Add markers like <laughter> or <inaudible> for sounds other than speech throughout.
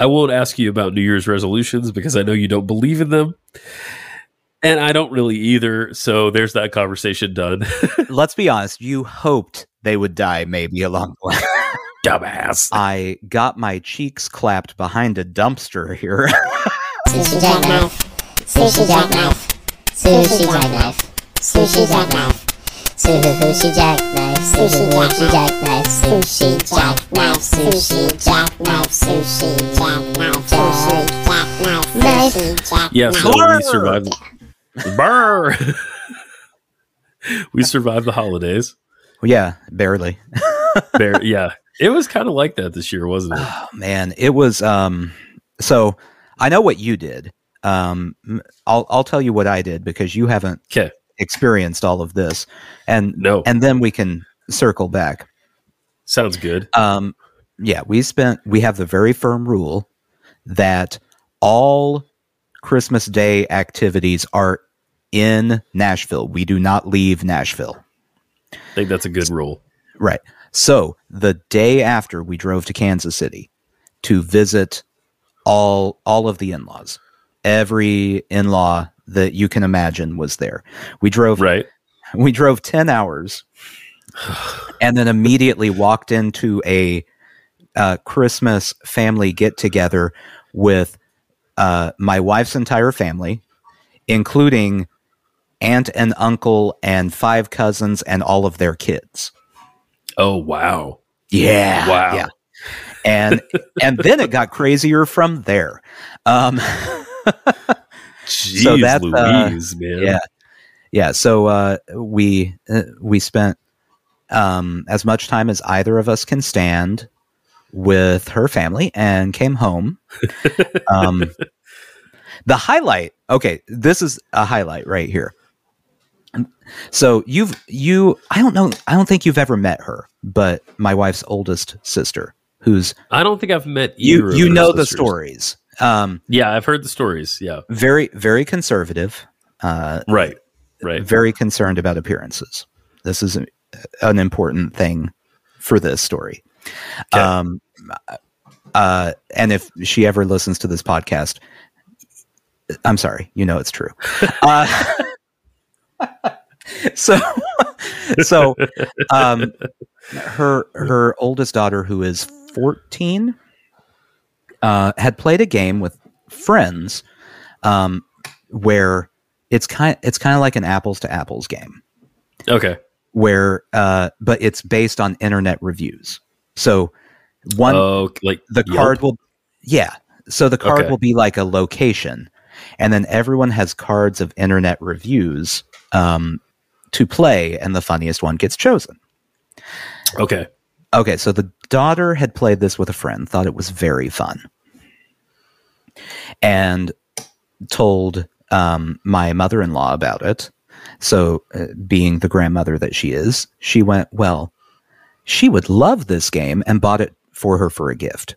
I won't ask you about New Year's resolutions because I know you don't believe in them. And I don't really either. So there's that conversation done. <laughs> Let's be honest. You hoped they would die maybe along the way. <laughs> Dumbass. I got my cheeks clapped behind a dumpster here. Sushi jackknife. Sushi jackknife. Sushi jackknife. Sushi jackknife. Sushi jackknife. Sushi jackknife. Sushi jackknife. Sushi jackknife. Sushi jackknife. Sushi jackknife. Sushi jackknife. Yeah, so Brr. we survived. Burr. <laughs> we survived the holidays. yeah, barely. <laughs> There, yeah, it was kind of like that this year, wasn't it? Oh man, it was um so I know what you did. Um m- I'll I'll tell you what I did because you haven't Okay, experienced all of this. And no, and then we can circle back. sounds good. Um yeah, we spent we have the very firm rule that all Christmas Day activities are in Nashville. We do not leave Nashville. I think that's a good rule. Right. So the day after we drove to Kansas City to visit all all of the in-laws. Every in-law that you can imagine was there. We drove Right? <laughs> we drove 10 hours <sighs> and then immediately walked into a uh, Christmas family get together with uh, my wife's entire family, including aunt and uncle and five cousins and all of their kids. Oh wow! Yeah. Wow. Yeah. And and then it got crazier from there. Um <laughs> Jeez, So that's, uh, man. yeah. Yeah, so uh we uh, we spent um as much time as either of us can stand with her family and came home. <laughs> um the highlight. Okay, this is a highlight right here. So you've you I don't know I don't think you've ever met her, but my wife's oldest sister who's I don't think I've met either. you you know the stories. Um, Yeah, I've heard the stories. Yeah, very very conservative. Uh, right, right. very concerned about appearances. This is an important thing for this story. Okay. Um, uh, and if she ever listens to this podcast, I'm sorry, you know it's true. <laughs> Uh, <laughs> so, so, um, her her oldest daughter, who is 14, uh, had played a game with friends, um, where it's kind it's kind of like an apples to apples game Okay. where uh but it's based on internet reviews so one oh, like the Yelp? card will yeah so the card Okay. will be like a location and then everyone has cards of internet reviews um to play and the funniest one gets chosen Okay. Okay so the daughter had played this with a friend thought it was very fun and told um, my mother-in-law about it so uh, being the grandmother that she is she went well she would love this game and bought it for her for a gift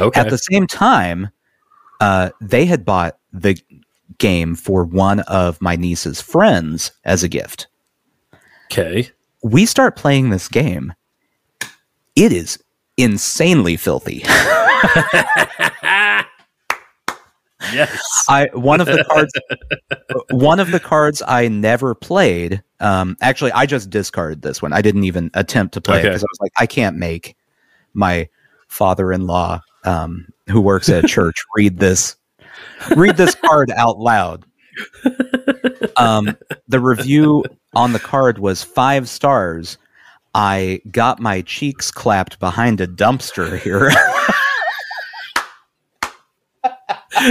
Okay. at the same time uh, they had bought the game for one of my niece's friends as a gift okay. we start playing this game it is insanely filthy <laughs> Yes. I one of the cards <laughs> one of the cards I never played. Um, actually, I just discarded this one. I didn't even attempt to play it because I was like, I can't make my father-in-law, um, who works at a <laughs> church, read this read this card out loud. Um, the review on the card was five stars. I got my cheeks clapped behind a dumpster here. <laughs> <laughs>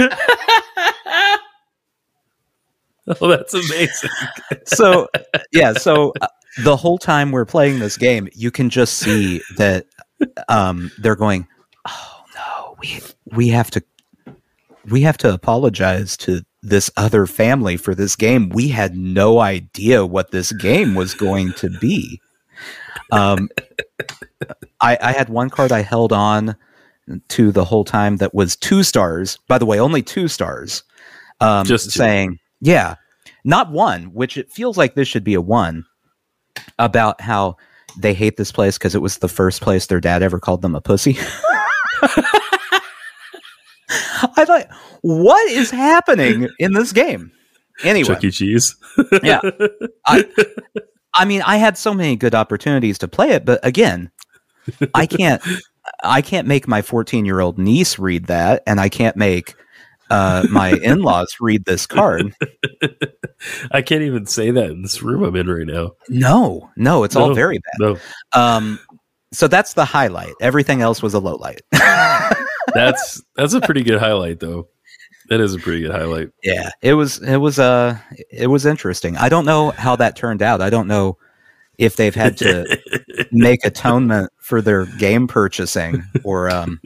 oh, that's amazing. <laughs> so yeah so uh, the whole time we're playing this game you can just see that um they're going oh no we we have to we have to apologize to this other family for this game we had no idea what this game was going to be um i i had one card i held on to the whole time that was two stars by the way only two stars um Just two. saying yeah not one, which it feels like this should be a one, about how they hate this place because it was the first place their dad ever called them a pussy. <laughs> I thought, what is happening in this game? Anyway, Chuck E. Cheese. yeah. <laughs> I, I mean, I had so many good opportunities to play it, but again, I can't. I can't make my 14 year old niece read that, and I can't make uh, my in laws read this card. <laughs> I can't even say that in this room I'm in right now. No, no, it's all very bad. No, Um, so that's the highlight. Everything else was a low light. <laughs> that's that's a pretty good highlight, though. That is a pretty good highlight. yeah, it was. It was. Uh, it was interesting. I don't know how that turned out. I don't know if they've had to <laughs> make atonement for their game purchasing or um,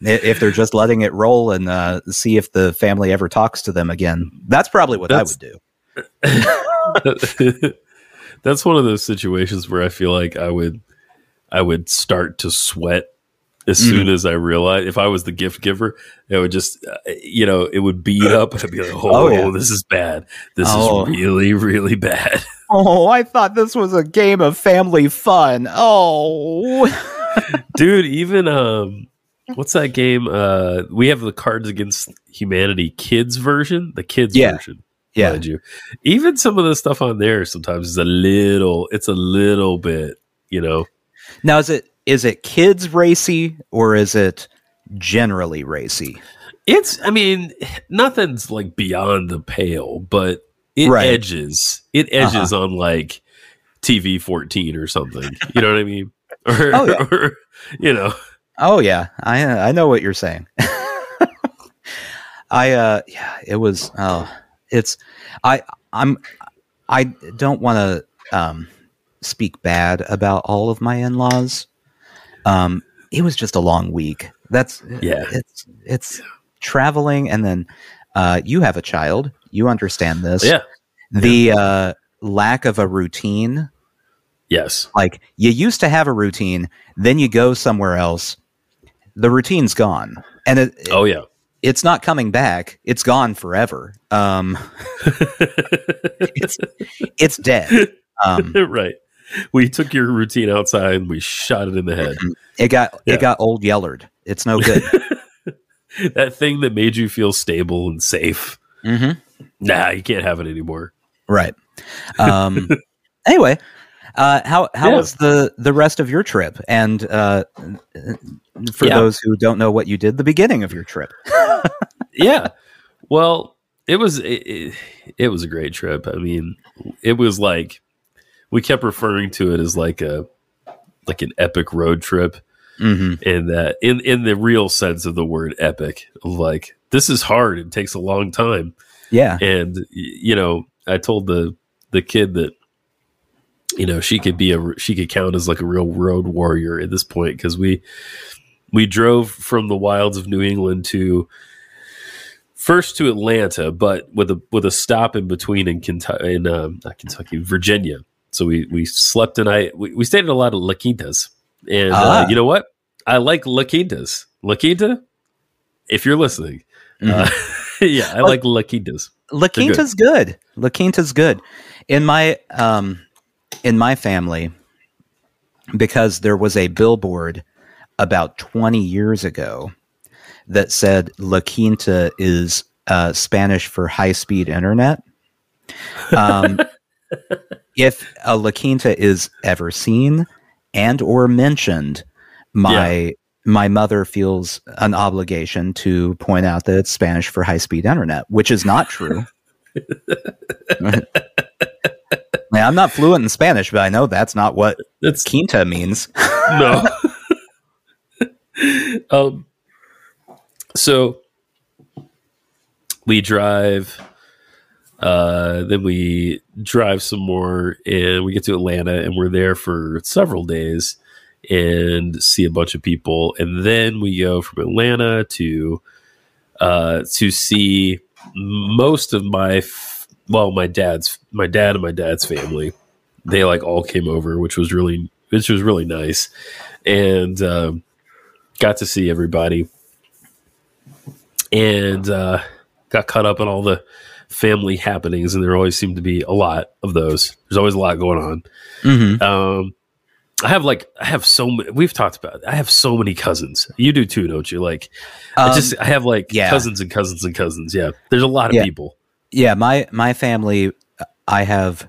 if they're just letting it roll and uh, see if the family ever talks to them again. That's probably what That's- I would do. <laughs> that's one of those situations where I feel like I would I would start to sweat as soon as I realized if I was the gift giver, it would just uh, you know it would beat up and I'd be like, oh, Oh, yeah. this is bad. This Oh. is really really bad. <laughs> Oh, I thought this was a game of family fun. Oh, <laughs> dude even um what's that game uh we have the cards against humanity kids version the kids Yeah. version yeah. you even some of the stuff on there sometimes is a little it's a little bit you know Now is it is it kids racy or is it generally racy? it's i mean nothing's like beyond the pale but it Right. Uh-huh. edges it edges on like tv 14 or something you know what i mean <laughs> or, Oh, yeah. or you know Oh yeah, I uh, I know what you're saying. <laughs> I uh yeah, it was oh it's I I'm I don't want to um speak bad about all of my in-laws. Um it was just a long week. That's Yeah. It's it's traveling and then uh you have a child. You understand this. yeah The uh lack of a routine yes like you used to have a routine, then you go somewhere else. The routine's gone, and it, oh yeah it's not coming back. It's gone forever. Um, <laughs> <laughs> it's it's dead. Um, <laughs> right. <laughs> We took your routine outside and we shot it in the head. it got Yeah. it got old yellered. It's no good. <laughs> that thing that made you feel stable and safe. hmm Nah, you can't have it anymore. Right. <laughs> Um, anyway, uh, how how Yeah. was the the rest of your trip? And uh, for Yeah. those who don't know what you did, the beginning of your trip. Yeah. Well, it was it, it, it was a great trip. I mean, it was like we kept referring to it as like a like an epic road trip hmm and that in in the real sense of the word epic like this is hard. It takes a long time. Yeah. and you know i told the the kid that you know she could be a she could count as like a real road warrior at this point because we we drove from the wilds of new england to first to atlanta but with a with a stop in between in kentucky in um, not kentucky virginia so we we slept a night we, we stayed at a lot of la quintas and Ah. uh, you know what i like la quintas la quinta if you're listening Mhm. uh, <laughs> yeah i like la quintas La Quinta's good. La Quinta's good. In my um in my family, because there was a billboard about 20 years ago that said La Quinta is uh, Spanish for high speed internet. Um, <laughs> if a La Quinta is ever seen and or mentioned, my my mother feels an obligation to point out that it's Spanish for high speed internet, which is not true. <laughs> Now, I'm not fluent in Spanish, but I know that's not what that's quinta means. no. <laughs> <laughs> um, so we drive, uh, then we drive some more, and we get to Atlanta, and we're there for several days and see a bunch of people, and then we go from Atlanta to uh, to see most of my f- well, my dad's my dad and my dad's family. They like all came over, which was really which was really nice, and um, got to see everybody, and uh, got caught up in all the family happenings, and there always seem to be a lot of those. There's always a lot going on. Mm-hmm. Um, I have like I have so many. We've talked about. It. I have so many cousins. You do too, don't you? Like, I Um, just I have like yeah. cousins and cousins and cousins. Yeah, there's a lot of Yeah. people. Yeah, my my family, I have,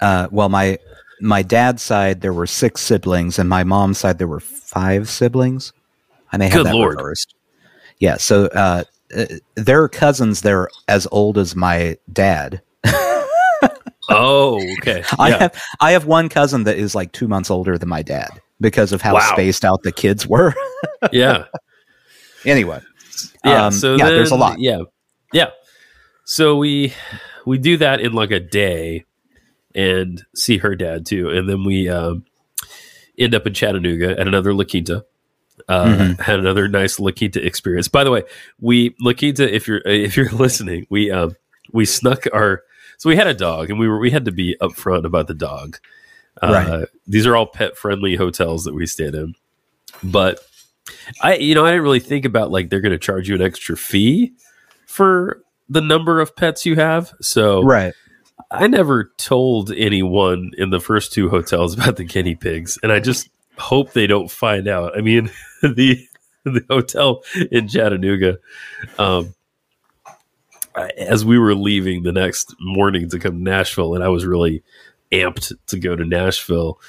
uh, well, my my dad's side there were six siblings, and my mom's side there were five siblings. I may have Good that Lord. reversed. Yeah, so uh, uh, their cousins they're as old as my dad. <laughs> Oh, okay. <laughs> I have I have one cousin that is like two months older than my dad because of how Wow. spaced out the kids were. <laughs> yeah. anyway, Yeah. Um, so yeah, there's a lot. Yeah. Yeah. So we we do that in like a day and see her dad too. And then we um end up in Chattanooga at another La Quinta. Uh, Mhm. had another nice La Quinta experience. By the way, we La Quinta, if you're <laughs> if you're listening, we um we snuck our so we had a dog and we were we had to be upfront about the dog. Uh, Right. These are all pet friendly hotels that we stayed in, but I you know I didn't really think about like they're going to charge you an extra fee for the number of pets you have. So right. I never told anyone in the first two hotels <laughs> about the guinea pigs, and I just hope they don't find out. I mean, <laughs> the the hotel in Chattanooga, um, as we were leaving the next morning to come to Nashville, and I was really amped to go to Nashville.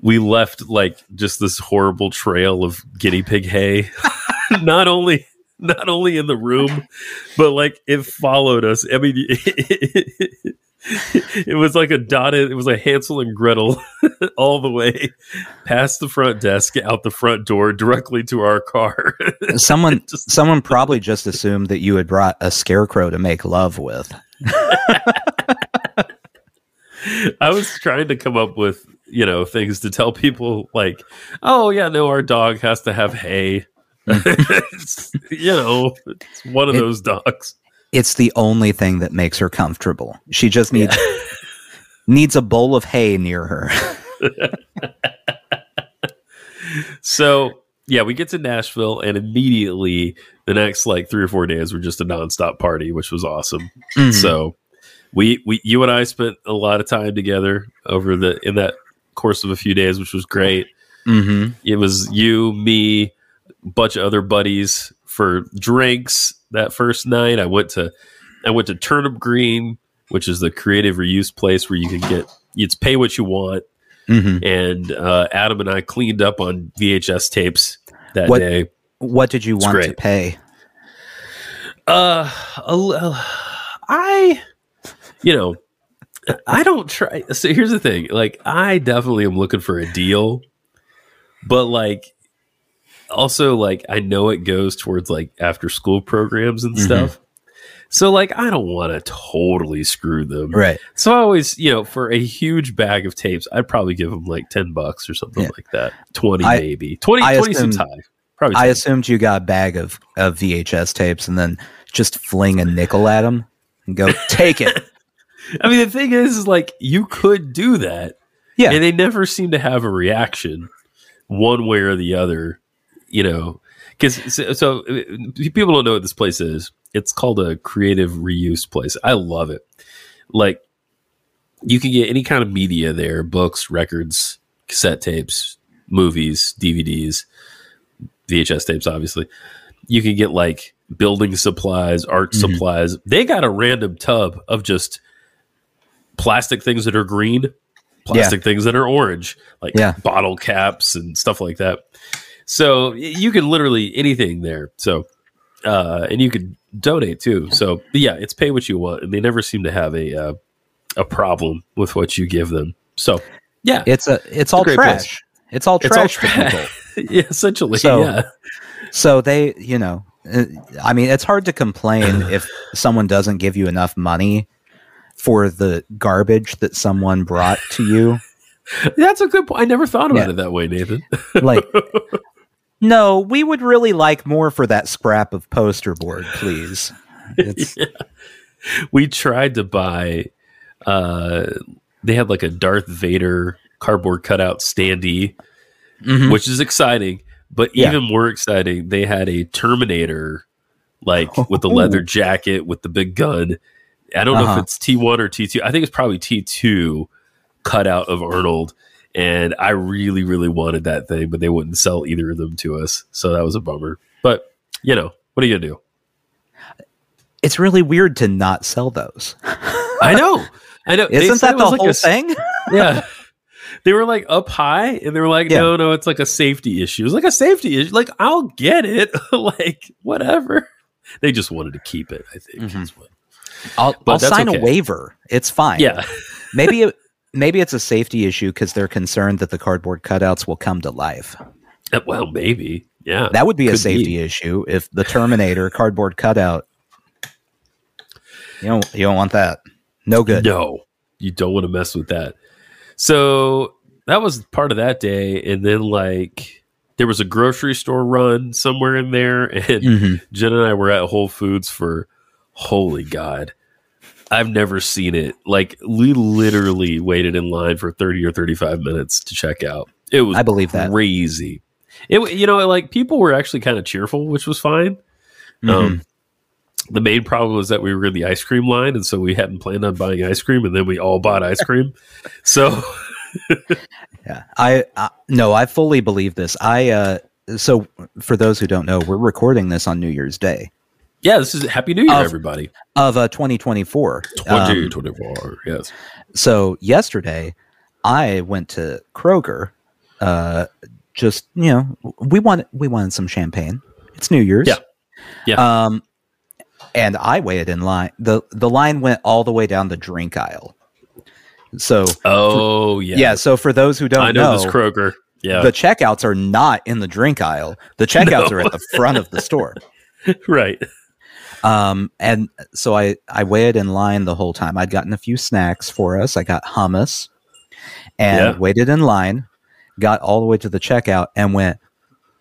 We left like just this horrible trail of guinea pig hay, <laughs> not only not only in the room, but like it followed us. I mean, it <laughs> <laughs> was like a dotted. It was like Hansel and Gretel <laughs> all the way past the front desk, out the front door, directly to our car. <laughs> Someone Just- someone probably just assumed that you had brought a scarecrow to make love with. I was trying to come up with you know things to tell people like, oh yeah, no, our dog has to have hay. Mm. You know, it's one of It- those dogs. It's the only thing that makes her comfortable. She just needs needs a bowl of hay near her. <laughs> So yeah, we get to Nashville, and immediately the next like three or four days were just a nonstop party, which was awesome. Mm-hmm. So we we you and I spent a lot of time together over the in that course of a few days, which was great. hmm It was you, me, a bunch of other buddies for drinks that first night. I went to I went to Turnip Green, which is the creative reuse place where you can get it's pay what you want. hmm And uh, Adam and I cleaned up on VHS tapes that What- day. What did you want to pay? Uh, I, you know, I don't try. So here's the thing: like, I definitely am looking for a deal, but like, also like, I know it goes towards like after school programs and Mhm. stuff. So like, I don't want to totally screw them. Right. So I always, you know, for a huge bag of tapes, I'd probably give them like ten bucks or something Yeah. like that. Twenty I- maybe. 20, I 20 seems assume- high. Probably. I 10. assumed you got a bag of, of VHS tapes and then just fling a nickel at them and go, <laughs> take it. I mean, the thing is, is like you could do that, Yeah. and they never seem to have a reaction, one way or the other. You know, because so, so uh, people don't know what this place is. It's called a creative reuse place. I love it. Like you can get any kind of media there: books, records, cassette tapes, movies, DVDs, VHS tapes. Obviously, you can get like building supplies, art Mhm. supplies. They got a random tub of just plastic things that are green, plastic things that are orange, like Yeah. bottle caps and stuff like that. So you can literally anything there. So, uh, and you could donate too. So yeah, it's pay what you want, and they never seem to have a uh, a problem with what you give them. So yeah, It's a it's all great trash. place. It's all It's all trash for people. <laughs> yeah, essentially, So- yeah. So they, you know, uh, I mean, it's hard to complain if someone doesn't give you enough money for the garbage that someone brought to you. <laughs> That's a good point. I never thought about Yeah. it that way, Nathan. Like, <laughs> no, we would really like more for that scrap of poster board, please. It's, <laughs> we tried to buy uh they had like a Darth Vader cardboard cutout standee, Mhm. which is exciting, but Yeah. even more exciting, they had a Terminator like with the leather jacket with the big gun. I don't know Uh-huh. if it's T1 or T2. I think it's probably T2 cutout of Arnold. And I really, really wanted that thing, but they wouldn't sell either of them to us, so that was a bummer. But you know, what are you gonna do? It's really weird to not sell those. I know, I know. <laughs> Isn't that the like whole a thing? <laughs> Yeah. They were like up high and they were like, Yeah. no, no, it's like a safety issue. It's like a safety issue. Like, I'll get it. <laughs> like, whatever. They just wanted to keep it, I think. Mhm. what- I'll, I'll sign okay. a waiver. It's fine. Yeah. maybe it, maybe it's a safety issue because they're concerned that the cardboard cutouts will come to life. Uh, Well, maybe. Yeah. That would be a safety be. issue if the Terminator cardboard cutout. You don't you don't want that. No good. No, you don't want to mess with that. So that was part of that day. And then, like, there was a grocery store run somewhere in there. And Mhm. Jen and I were at Whole Foods for holy God. I've never seen it. Like we literally waited in line for 30 or 35 minutes to check out. It was I believe that. crazy. It w- you know, like people were actually kind of cheerful, which was fine. Mhm. Um the main problem was that we were in the ice cream line and so we hadn't planned on buying ice cream and then we all bought ice cream. <laughs> so Yeah, I, I no, I fully believe this. I uh, so for those who don't know, we're recording this on New Year's Day yeah, this is happy new year Of- everybody. of uh 2024. Um, 2024. yes. so yesterday, I went to Kroger. Uh, just you know, we want we wanted some champagne. It's New Year's. Yeah. Yeah. Um, and I waited in line. the The line went all the way down the drink aisle. So Oh, yeah. yeah, so for those who don't I know, know, this Kroger. Yeah. the checkouts are not in the drink aisle. The checkouts <laughs> No. are at the front of the store. <laughs> right. Um, and so I, I waited in line the whole time. I'd gotten a few snacks for us. I got hummus and Yeah. waited in line, got all the way to the checkout and went,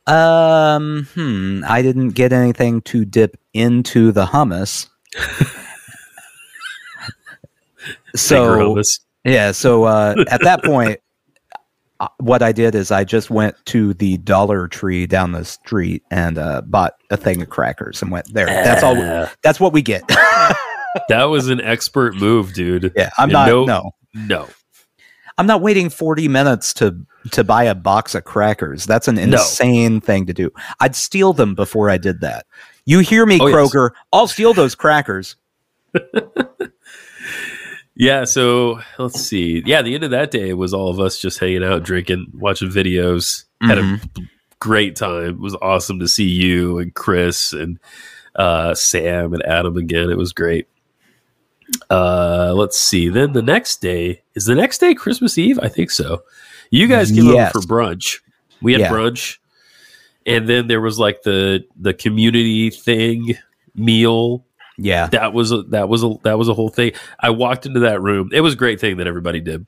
um, hmm, I didn't get anything to dip into the hummus. <laughs> So hummus. yeah, so uh, at that point, what I did is I just went to the Dollar Tree down the street and uh, bought a thing of crackers and went there. That's all. Ah, That's what we get. <laughs> that was an expert move, dude. yeah, I'm And not. no- no, No. I'm not waiting 40 minutes to to buy a box of crackers. That's an insane thing to do. I'd steal them before I did that. You hear me, Oh, yes. Kroger? I'll steal those crackers. <laughs> Yeah, so let's see. Yeah, the end of that day was all of us just hanging out, drinking, watching videos. Had a great time. It was awesome to see you and Chris and uh, Sam and Adam again. It was great. Uh, let's see. Then the next day is the next day Christmas Eve. I think so. You guys came Yes. over for brunch. We had Yeah. brunch, and then there was like the the community thing meal Yeah, that was a, that was a that was a whole thing. I walked into that room. It was a great thing that everybody did,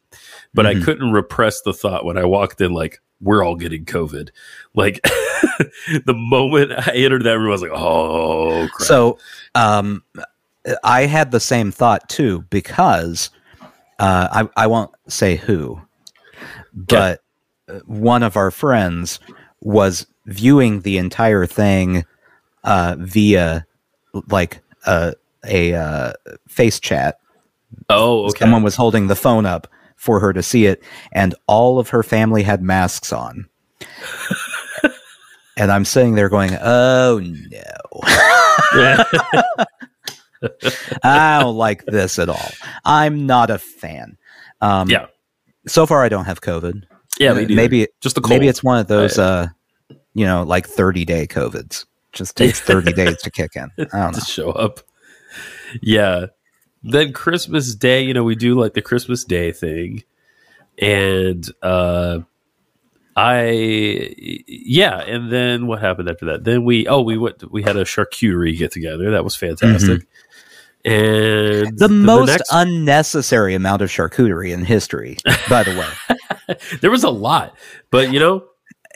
but I Mhm. couldn't repress the thought when I walked in. Like we're all getting COVID. Like <laughs> the moment I entered that room, I was like, oh crap. So, um, I had the same thought too because uh, I I won't say who, but uh, one of our friends was viewing the entire thing uh, via like uh, a uh, face chat. oh, okay. Someone was holding the phone up for her to see it, and all of her family had masks on. <laughs> and I'm sitting there going, "Oh no." <laughs> I don't like this at all. I'm not a fan. Um, Yeah. So far, I don't have COVID. yeah, maybe just a cold. maybe it's one of those, uh, you know, like 30 day COVIDs. Just takes 30 days to kick in. I don't <laughs> know. to show up. Yeah. Then Christmas Day, you know, we do like the Christmas Day thing. And uh I yeah, and then what happened after that? Then we oh we went we had a charcuterie get together. That was fantastic. And The most next- unnecessary amount of charcuterie in history, by the way. <laughs> there was a lot. But you know,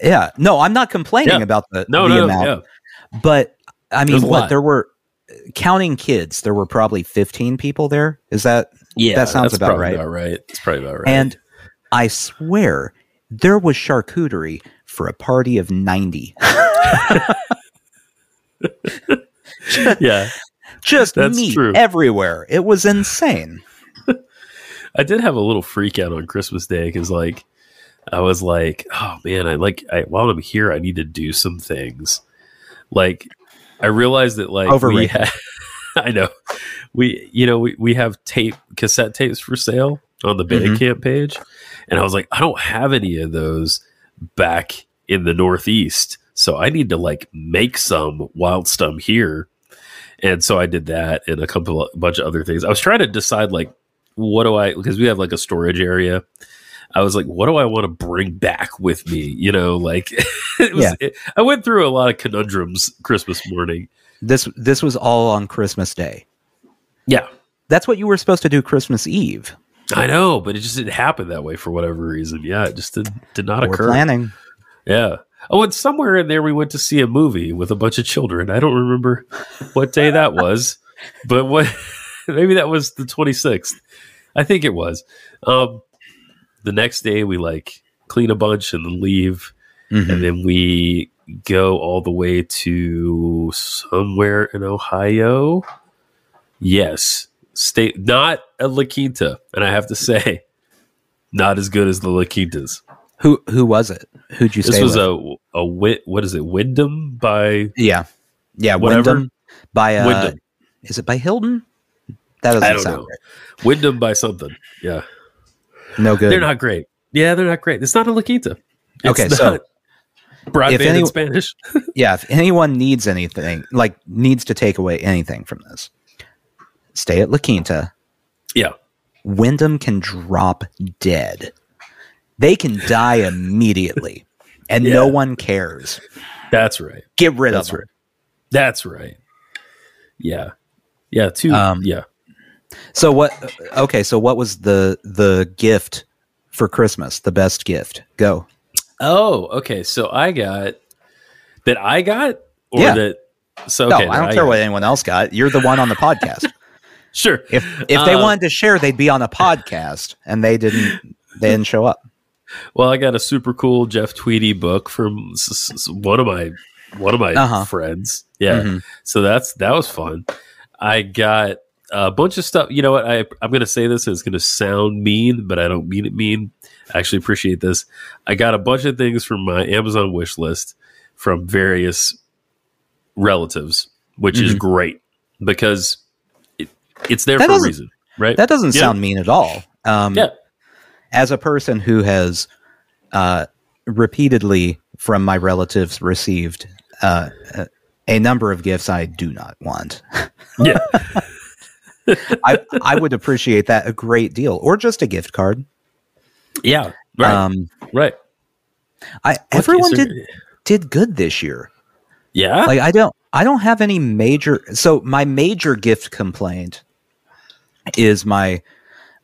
Yeah. No, I'm not complaining Yeah. about the, no, the no, amount. yeah. But I mean, what lot. there were counting kids, there were probably 15 people there. Is that Yeah, That sounds about probably right. About right. It's probably about right. And I swear there was charcuterie for a party of 90. <laughs> yeah. Just That's meat true. everywhere. It was insane. <laughs> I did have a little freak out on Christmas Day because, like, I was like, oh man, I like I, while I'm here, I need to do some things. Like I realized that like we had, <laughs> I know we you know we, we have tape cassette tapes for sale on the Mhm. Bandcamp page, and I was like, I don't have any of those back in the Northeast, so I need to like make some whilst I'm here. And so I did that and a couple a bunch of other things. I was trying to decide like what do I because we have like a storage area. I was like, what do I want to bring back with me? You know, like <laughs> it was. Yeah. it- I went through a lot of conundrums Christmas morning. This this was all on Christmas Day. Yeah, That's what you were supposed to do Christmas Eve. I know, but it just didn't happen that way for whatever reason. Yeah, it just did, did not We're occur. planning. Yeah. Oh, and somewhere in there we went to see a movie with a bunch of children. I don't remember what day that was, but what <laughs> maybe that was the 26th. I think it was. Um the next day we like clean a bunch and then leave Mhm. and then we go all the way to somewhere in Ohio. Yes. State not a La Quinta, and I have to say not as good as the La Quintas. Who who was it? Who'd you This stay was with? a a wit. What is it? Wyndham by yeah, yeah. Whatever. Wyndham by uh, Wyndham. Is it by Hilton? That doesn't I don't sound know. right. Wyndham by something. Yeah, No good. they're not great. Yeah, they're not great. It's not a La Quinta. It's Okay, so <laughs> broadband if any- in Spanish. <laughs> yeah, if anyone needs anything, like needs to take away anything from this, stay at La Quinta. yeah, Wyndham can drop dead. They can die immediately, <laughs> and no one cares. that's right. Get rid That's of them. right. That's right. Yeah, yeah. Two. Um, yeah. So what? Okay, so what was the the gift for Christmas? The best gift? Go. Oh, okay. So I got that. I got or Yeah. that. So No, okay, I don't that care got. what anyone else got. You're the one on the podcast. <laughs> Sure. If if they Uh, wanted to share, they'd be on a podcast, and they didn't. They didn't show up. Well, I got a super cool Jeff Tweedy book from one of my one of my Uh-huh. friends. Yeah, Mhm. so that's that was fun. I got a bunch of stuff. You know what? I I'm going to say this. It's going to sound mean, but I don't mean it mean. I actually appreciate this. I got a bunch of things from my Amazon wish list from various relatives, which is Mhm. great because it, it's there That for a reason, right? That doesn't Yeah. sound mean at all. Um, Yeah. As a person who has uh, repeatedly from my relatives received uh, a number of gifts I do not want, yeah, <laughs> I I would appreciate that a great deal, or just a gift card. yeah, right, Um, right. I everyone did did good this year. Yeah. like i don't i don't have any major so my major gift complaint is my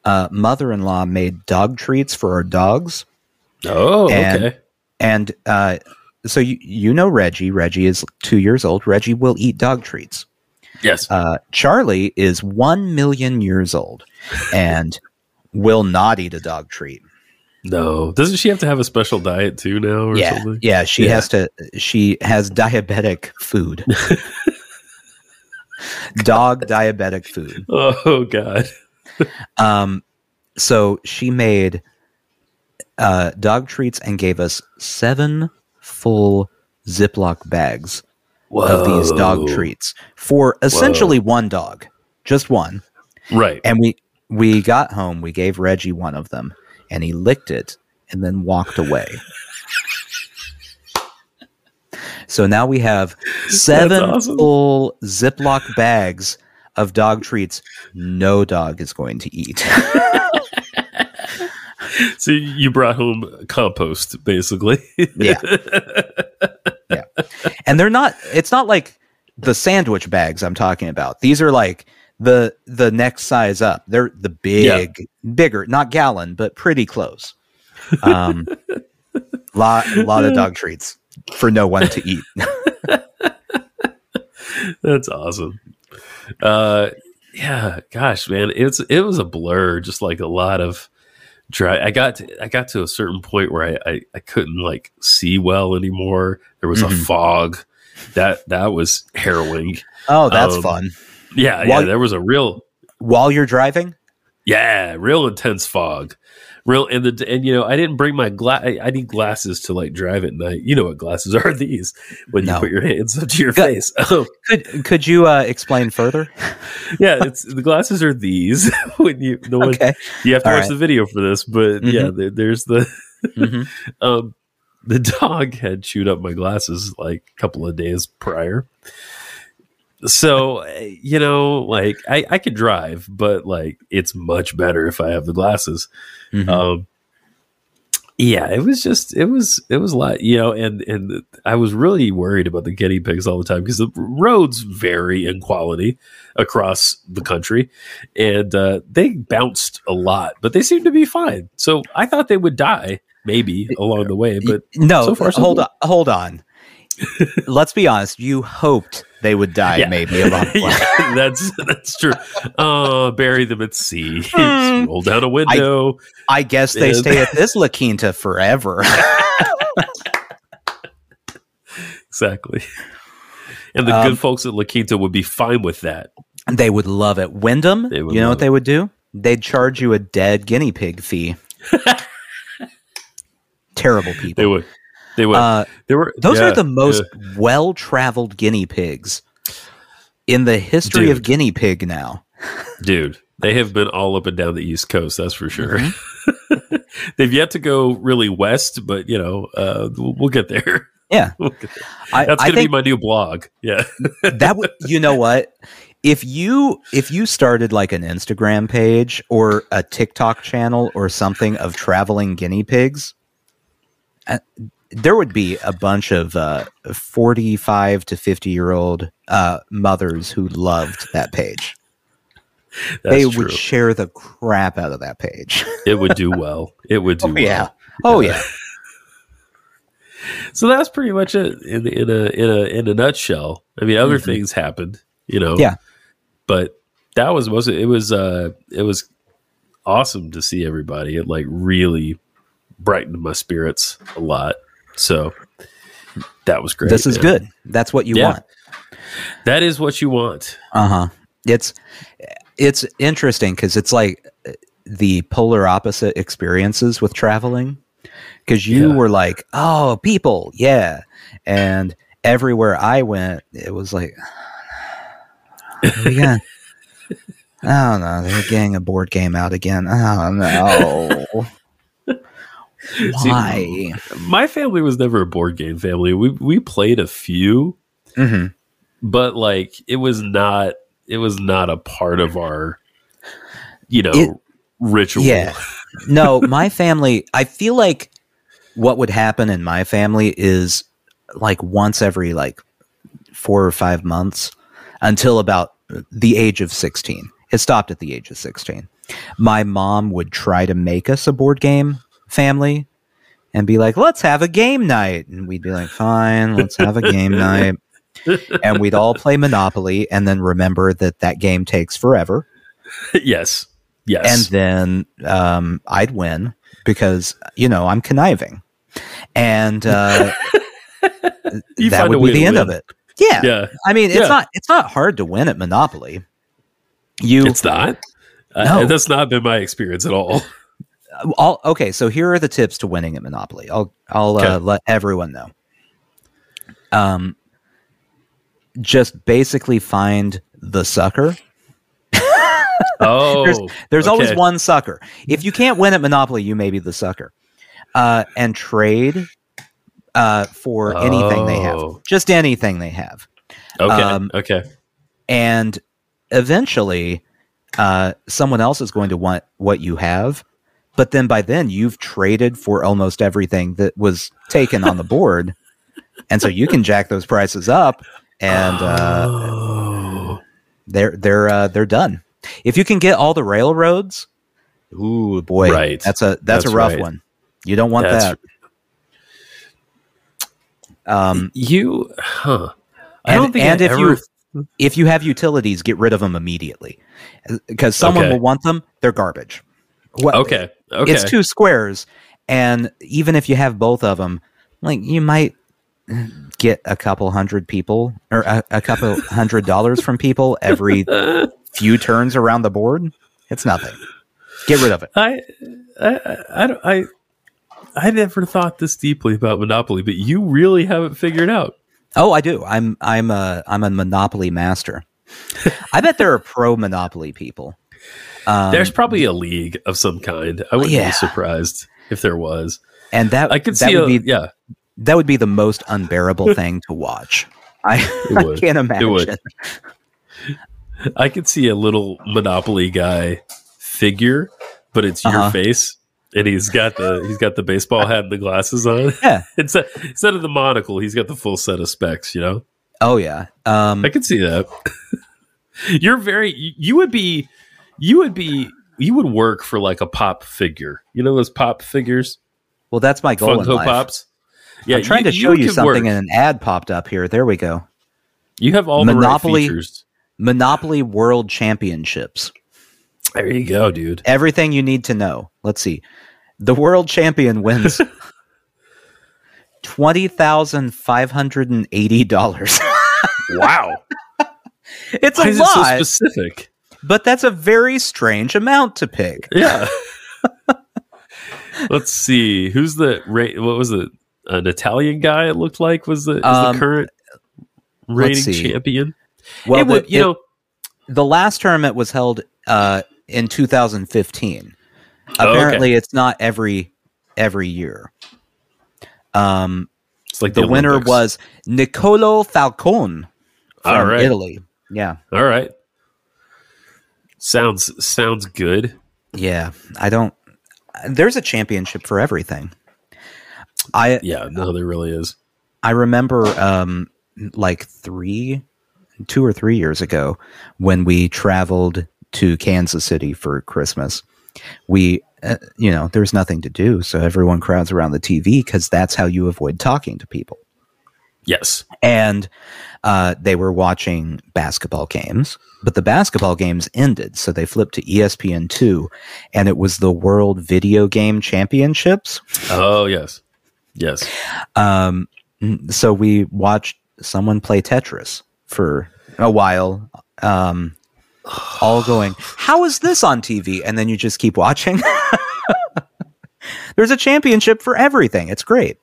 uh, mother-in-law made dog treats for our dogs oh, and- okay. and uh, so you, you know reggie reggie is two years old reggie will eat dog treats Yes. uh, charlie is one million years old and will not eat a dog treat no. Doesn't she have to have a special diet too now or yeah something? yeah she Yeah. has to she has diabetic food <laughs> dog diabetic food Oh God. Um, so she made uh, dog treats and gave us seven full Ziploc bags of these dog treats for essentially one dog, just one. Right. And we we got home, we gave Reggie one of them, and he licked it and then walked away. so now we have <laughs> seven awesome. full Ziploc bags of dog treats no dog is going to eat. <laughs> So you brought home compost, basically. Yeah. <laughs> Yeah. And they're not it's not like the sandwich bags I'm talking about. These are like the the next size up. They're the big bigger, not gallon, but pretty close. Um <laughs> lot lot of dog treats for no one to eat. <laughs> That's awesome. Uh, yeah. Gosh, man, it's it was a blur. Just like a lot of dry. I got to, I got to a certain point where I I, I couldn't like see well anymore. There was a Mhm. fog. That that was harrowing. Oh, that's Um, fun. Yeah, While- yeah. There was a real While you're driving? Yeah, real intense fog Real and the and you know I didn't bring my glass. I, I need glasses to like drive at night. You know what glasses are? <laughs> These when No. you put your hands up to your Good. face. Oh, <laughs> Could could you uh, explain further? <laughs> yeah, it's the glasses are these. when you the one Okay. you have to All watch right. the video for this, but yeah, there, there's the Mhm. um the dog had chewed up my glasses like a couple of days prior. So eh, you know, like I, I could drive, but like it's much better if I have the glasses. Mhm. Um, yeah, it was just it was it was a lot, you know, and and I was really worried about the guinea pigs all the time because the roads vary in quality across the country, and uh, they bounced a lot, but they seemed to be fine. So I thought they would die maybe along the way, but no, so far, so hold good. on, hold on. <laughs> Let's be honest. You hoped they would die, Yeah. maybe a lot. <laughs> yeah, <laughs> that's that's true. Uh, bury them at sea, Hmm. roll down a window. I guess they And- stay at this La Quinta forever. exactly. And the Um, good folks at La Quinta would be fine with that. they would love it. Wyndham, you know what they would do? They'd charge you a dead guinea pig fee. Terrible people. They would. They would. Uh, they were. those yeah, are the most yeah. well-traveled guinea pigs in the history of guinea pig. Now, dude. They have been all up and down the East Coast. That's for sure. Mm-hmm. <laughs> They've yet to go really west, but you know, uh, we'll, we'll get there. yeah, <laughs> We'll get there. I, That's going to be my new blog. Yeah. <laughs> that would. You know what? If you if you started like an Instagram page or a TikTok channel or something of traveling guinea pigs, uh, there would be a bunch of uh, forty-five to fifty-year-old uh, mothers who loved that page. That's they true. would share the crap out of that page. it would do well. It would <laughs> do Oh well. yeah. Oh yeah. <laughs> So that's pretty much it in in a in a in a nutshell. I mean, other things happened, you know. Mm-hmm. Yeah. But that was most. It was uh, it was awesome to see everybody. It like really brightened my spirits a lot. So that was great. this is man. good. That's what you Yeah. want. That is what you want. Uh huh. It's it's interesting because it's like the polar opposite experiences with traveling. Because you Yeah. were like, oh, people, yeah, and everywhere I went, it was like, yeah. <laughs> I don't. They're getting a board game out again. Oh no. <laughs> See, Why? My family was never a board game family. We we played a few, hmm but like it was not it was not a part of our you know It- ritual. Yeah. <laughs> No, my family, I feel like what would happen in my family is like once every like four or five months until about the age of 16. It stopped at the age of 16. My mom would try to make us a board game family and be like, let's have a game night. And we'd be like, fine, let's have a game <laughs> night. And we'd all play Monopoly and then remember that that game takes forever yes. Yes. and then um, I'd win because you know I'm conniving, and uh, <laughs> that would be the end of it. Yeah, yeah. I mean it's Yeah. not it's not hard to win at Monopoly. You It's not. Uh, No. that's not been my experience at all. All okay. So here are the tips to winning at Monopoly. I'll I'll Okay. uh, let everyone know. Um, just basically find the sucker. Oh, <laughs> There's always okay. one sucker. If you can't win at Monopoly, you may be the sucker. Uh, and trade uh, for anything they have, Oh. just anything they have. Okay. um, okay. And eventually, uh, someone else is going to want what you have. But then by then, you've traded for almost everything that was taken on the <laughs> board. And so you can jack those prices up and uh, oh. they're they're uh, they're done. If you can get all the railroads, ooh boy, Right. that's a that's, That's a rough right. one. You don't want That's- that. Um, You, huh? I and don't think and if ever, you if you have utilities, get rid of them immediately because someone Okay. will want them. They're garbage. What, okay, okay, It's two squares, and even if you have both of them, like you might get a couple hundred people or a, a couple hundred dollars from people every <laughs> few turns around the board. It's nothing. Get rid of it. I, I, I, I, don't- I, I never thought this deeply about Monopoly, but you really have it figured out. Oh, I do. I'm I'm a I'm a Monopoly master. I bet there are pro Monopoly people. Um, There's probably a league of some kind. I wouldn't Yeah. be surprised if there was. and that I could that see would a, be yeah. that would be the most unbearable <laughs> thing to watch. I, <laughs> I can't imagine. <laughs> I could see a little Monopoly guy figure, but it's your Uh-huh. face, and he's got the he's got the baseball hat and the glasses on. Yeah. instead instead of the monocle, he's got the full set of specs. You know, Oh yeah. Um, I could see that. You're very you would be you would be you would work for like a pop figure. You know those pop figures, well, that's my goal in Funko life. Pops. Yeah, I'm trying to show you could something, work. and an ad popped up here. There we go. you have all the Monopoly- right features. Monopoly World Championships. There you go, dude. Everything you need to know. Let's see. The world champion wins <laughs> twenty thousand five hundred and eighty dollars. <laughs> Wow, it's why a is it so lot, specific? But that's a very strange amount to pick. <laughs> Yeah. Let's see. Who's the what was it? An Italian guy it looked like was the, is Um, the current see. champion. Well, it would, you it- know, the last tournament was held uh, in 2015. Oh, okay. Apparently, it's not every every year. Um, it's like the, winner was Nicolo Falcone from right. Italy. Yeah, All right. Sounds sounds good. yeah. I don't. There's a championship for everything. I Yeah, no, there really is. I remember um, like three, two or three years ago when we traveled to Kansas City for Christmas. We, uh, you know, there's nothing to do, so everyone crowds around the TV because that's how you avoid talking to people. Yes. And uh, they were watching basketball games, but the basketball games ended, so they flipped to E ESPN two, and it was the World Video Game Championships. Oh, yes. Yes. Um, so we watched someone play Tetris for a while, um, all going, How is this on TV? And then you just keep watching. <laughs> There's a championship for everything. It's great.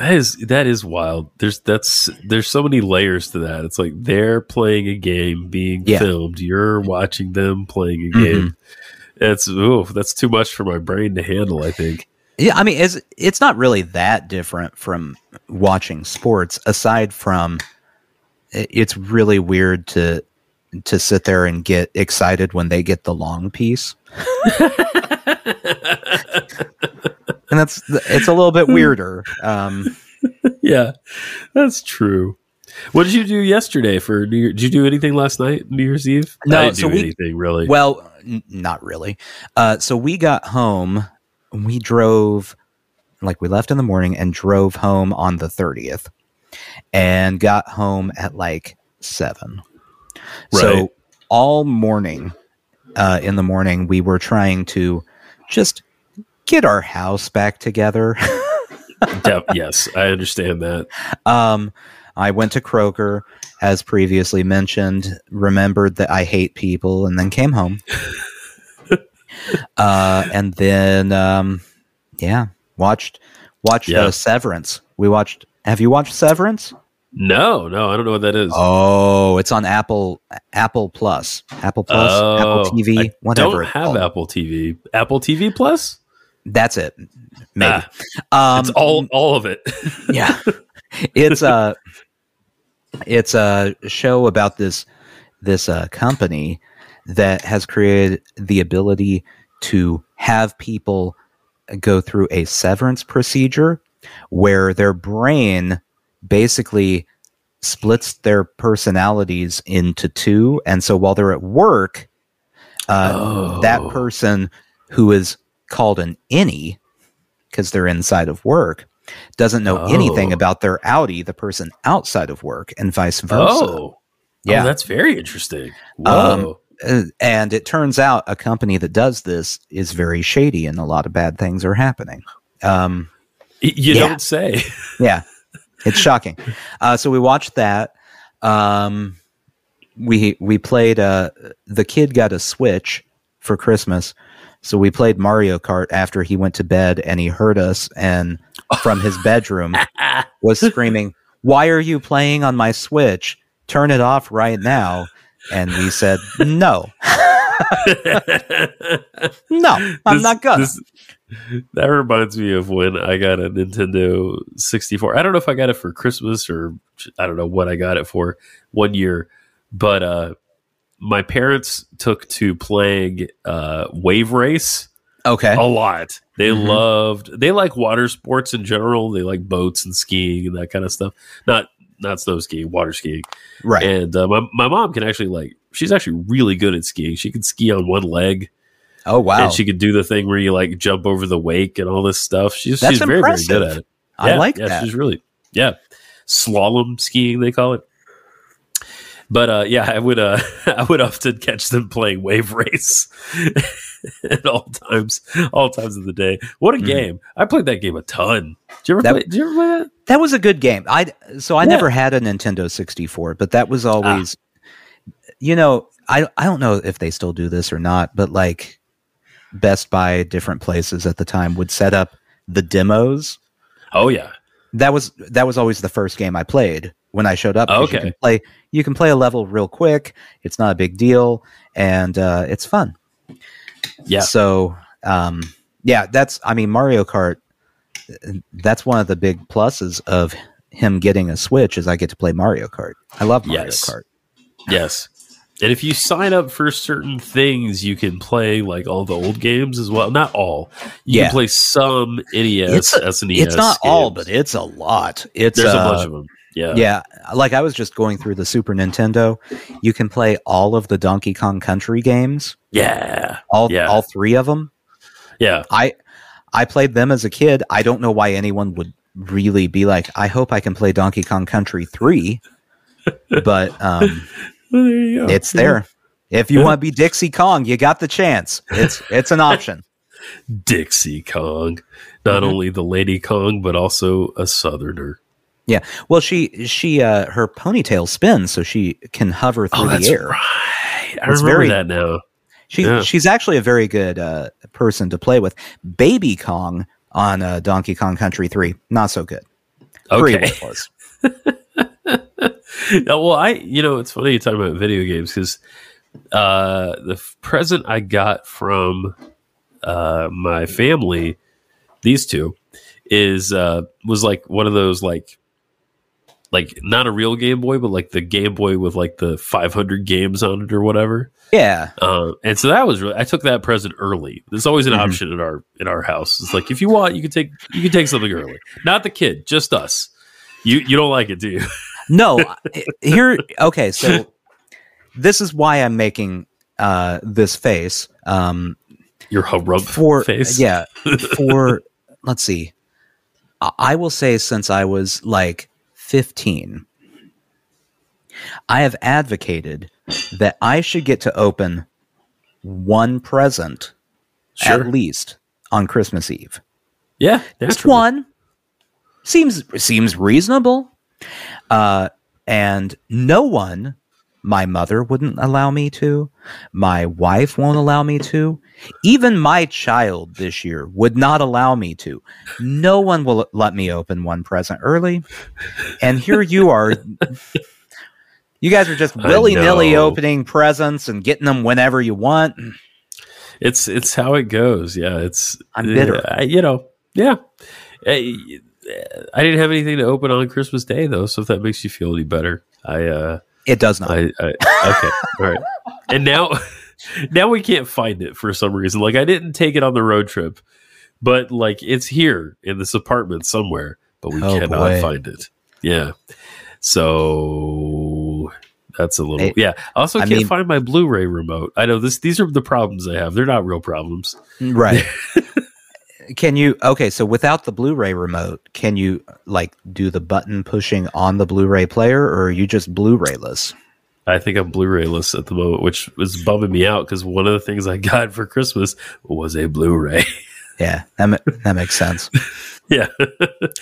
That is that is wild. There's that's there's so many layers to that. It's like they're playing a game being Yeah. filmed. You're watching them playing a Mhm. game. It's ooh, that's too much for my brain to handle, I think. Yeah, I mean, it's, it's not really that different from watching sports, aside from it's really weird to to sit there and get excited when they get the long piece. <laughs> and that's it's a little bit <laughs> weirder. Um, yeah, that's true. What did you do yesterday for New Year? Did you do anything last night, New Year's Eve? No, I didn't so do we- anything really. well, n- not really. Uh, so we got home. We drove, like we left in the morning and drove home on the thirtieth, and got home at like seven. Right. So all morning, uh, in the morning, we were trying to just get our house back together. <laughs> Yes, I understand that. Um, I went to Kroger, as previously mentioned, remembered that I hate people, and then came home. <laughs> uh, and then, um, yeah, watched watched Yeah. uh, Severance. We watched. Have you watched Severance? No, no, I don't know what that is. Oh, it's on Apple Apple Plus, Apple Plus, Oh, Apple TV, I whatever. don't have. Apple TV. Apple TV Plus. That's it. Maybe. Ah, um, it's all all of it. <laughs> yeah it's a it's a show about this this uh, company that has created the ability to have people go through a severance procedure where their brain basically splits their personalities into two and so while they're at work uh, Oh. that person who is called an innie because they're inside of work doesn't know anything Oh. about their outie, the person outside of work, and vice versa. Oh, Yeah. Oh, that's very interesting. Whoa. Uh, and it turns out a company that does this is very shady, and a lot of bad things are happening. Um, you yeah. don't say. <laughs> yeah, it's shocking. Uh, so we watched that. Um, we we played. Uh, the kid got a Switch, for Christmas. So we played Mario Kart after he went to bed and he heard us and from his bedroom <laughs> was screaming, Why are you playing on my Switch? Turn it off right now. And we said, No, <laughs> no, I'm This- not gonna. this- that reminds me of when I got a Nintendo 64. I don't know if I got it for Christmas or I don't know what I got it for one year, but uh, my parents took to playing uh, Wave Race okay. a lot. They Mhm. loved. They like water sports in general. They like boats and skiing and that kind of stuff. Not not snow skiing, water skiing. Right. And uh, my my mom can actually like. She's actually really good at skiing. She can ski on one leg oh, wow. and she could do the thing where you like jump over the wake and all this stuff. She's That's she's very very good at it. I like yeah, that. She's really yeah, slalom skiing they call it. But uh, yeah, I would uh, <laughs> I would often catch them playing wave race <laughs> at all times, all times of the day. What a Mhm. game! I played that game a ton. Did you ever That- play? Did you ever play that? That was a good game. I so I Yeah. never had a Nintendo 64, but that was always you know, I I don't know if they still do this or not, but like Best Buy different places at the time would set up the demos. Oh yeah, That was that was always the first game I played when I showed up. 'cause You Okay. can play you can play a level real quick. It's not a big deal and uh, it's fun. yeah. So, um, yeah, that's, I mean, Mario Kart, uh, that's one of the big pluses of him getting a Switch is I get to play Mario Kart. I love Mario Yes. Kart. Yes. And if you sign up for certain things, you can play like all the old games as well. Not all. You Yeah. can play some NES, It's a- SNES. it's not all, but it's a lot. It's there's a uh, bunch of them. Yeah. Yeah, like I was just going through the Super Nintendo. You can play all of the Donkey Kong Country games, Yeah. all Yeah. all three of them. Yeah. I I played them as a kid. I don't know why anyone would really be like, I hope I can play Donkey Kong Country 3. <laughs> but um Well, there it's there. If you want to be Dixie Kong, you got the chance. It's it's an option. <laughs> Dixie Kong. Not Mhm. only the Lady Kong, but also a Southerner. Yeah. Well, she she uh her ponytail spins so she can hover through the air. Oh, right. I It's remember very- that now. She Yeah. she's actually a very good uh person to play with. Baby Kong on uh, Donkey Kong Country 3, not so good. Okay. <laughs> well, I, you know, it's funny you talk about video games because uh, the f- present I got from uh, my family, these two, is uh, was like one of those like, like not a real Game Boy, but like the Game Boy with like the 500 games on it or whatever. Yeah. Uh, and so that was really, I took that present early. There's always an Mhm. option in our in our house. It's like if you want, you can take you can take something early. Not the kid, just us. You you don't like it, do you? <laughs> No, <laughs> here. Okay, so this is why I'm making uh, this face um, Your rump for face. yeah for <laughs> let's see. I will say since I was like 15, I have advocated that I should get to open one present Sure. at least on Christmas Eve. Yeah, Just one seems seems reasonable. Uh, and no one, my mother wouldn't allow me to. My wife won't allow me to. Even my child this year would not allow me to. No one will let me open one present early. And here you are. You guys are just willy nilly opening presents and getting them whenever you want. It's it's how it goes. Yeah, it's I'm bitter. I, you know, yeah. I, I didn't have anything to open on Christmas Day though, so if that makes you feel any better, I uh It does not. I, I okay, all right. And now, <laughs> now we can't find it for some reason. Like I didn't take it on the road trip, but like it's here in this apartment somewhere, but we Oh, cannot boy. find it. Yeah, so that's a little yeah. Also can't mean- find my Blu-ray remote. I know this. These are the problems I have. They're not real problems. Right. <laughs> can you okay, so without the Blu-ray remote, can you like do the button pushing on the Blu-ray player or are you just Blu-rayless? I think I'm Blu-rayless at the moment, which was bumming me out because one of the things I got for Christmas was a Blu-ray. <laughs> Yeah, that ma- that makes sense. <laughs> yeah,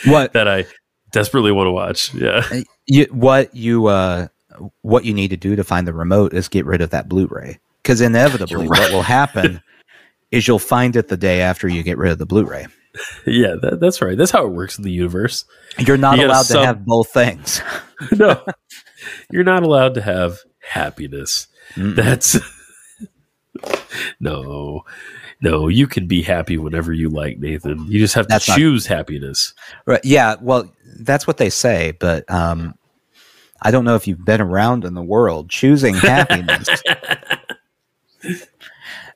What that I desperately want to watch. Yeah. you what you uh what you need to do to find the remote is get rid of that Blu-ray because inevitably <laughs> You're what will happen is you'll find it the day after you get rid of the Blu-ray. <laughs> Yeah, that, that's right. That's how it works in the universe. You're not You allowed sub- to have both things. <laughs> <laughs> no, you're not allowed to have happiness. Mm-mm. That's no, no. You can be happy whenever you like, Nathan. You just have to That's not- choose happiness. Right. Yeah. Well, that's what they say, but um, I don't know if you've been around in the world choosing happiness.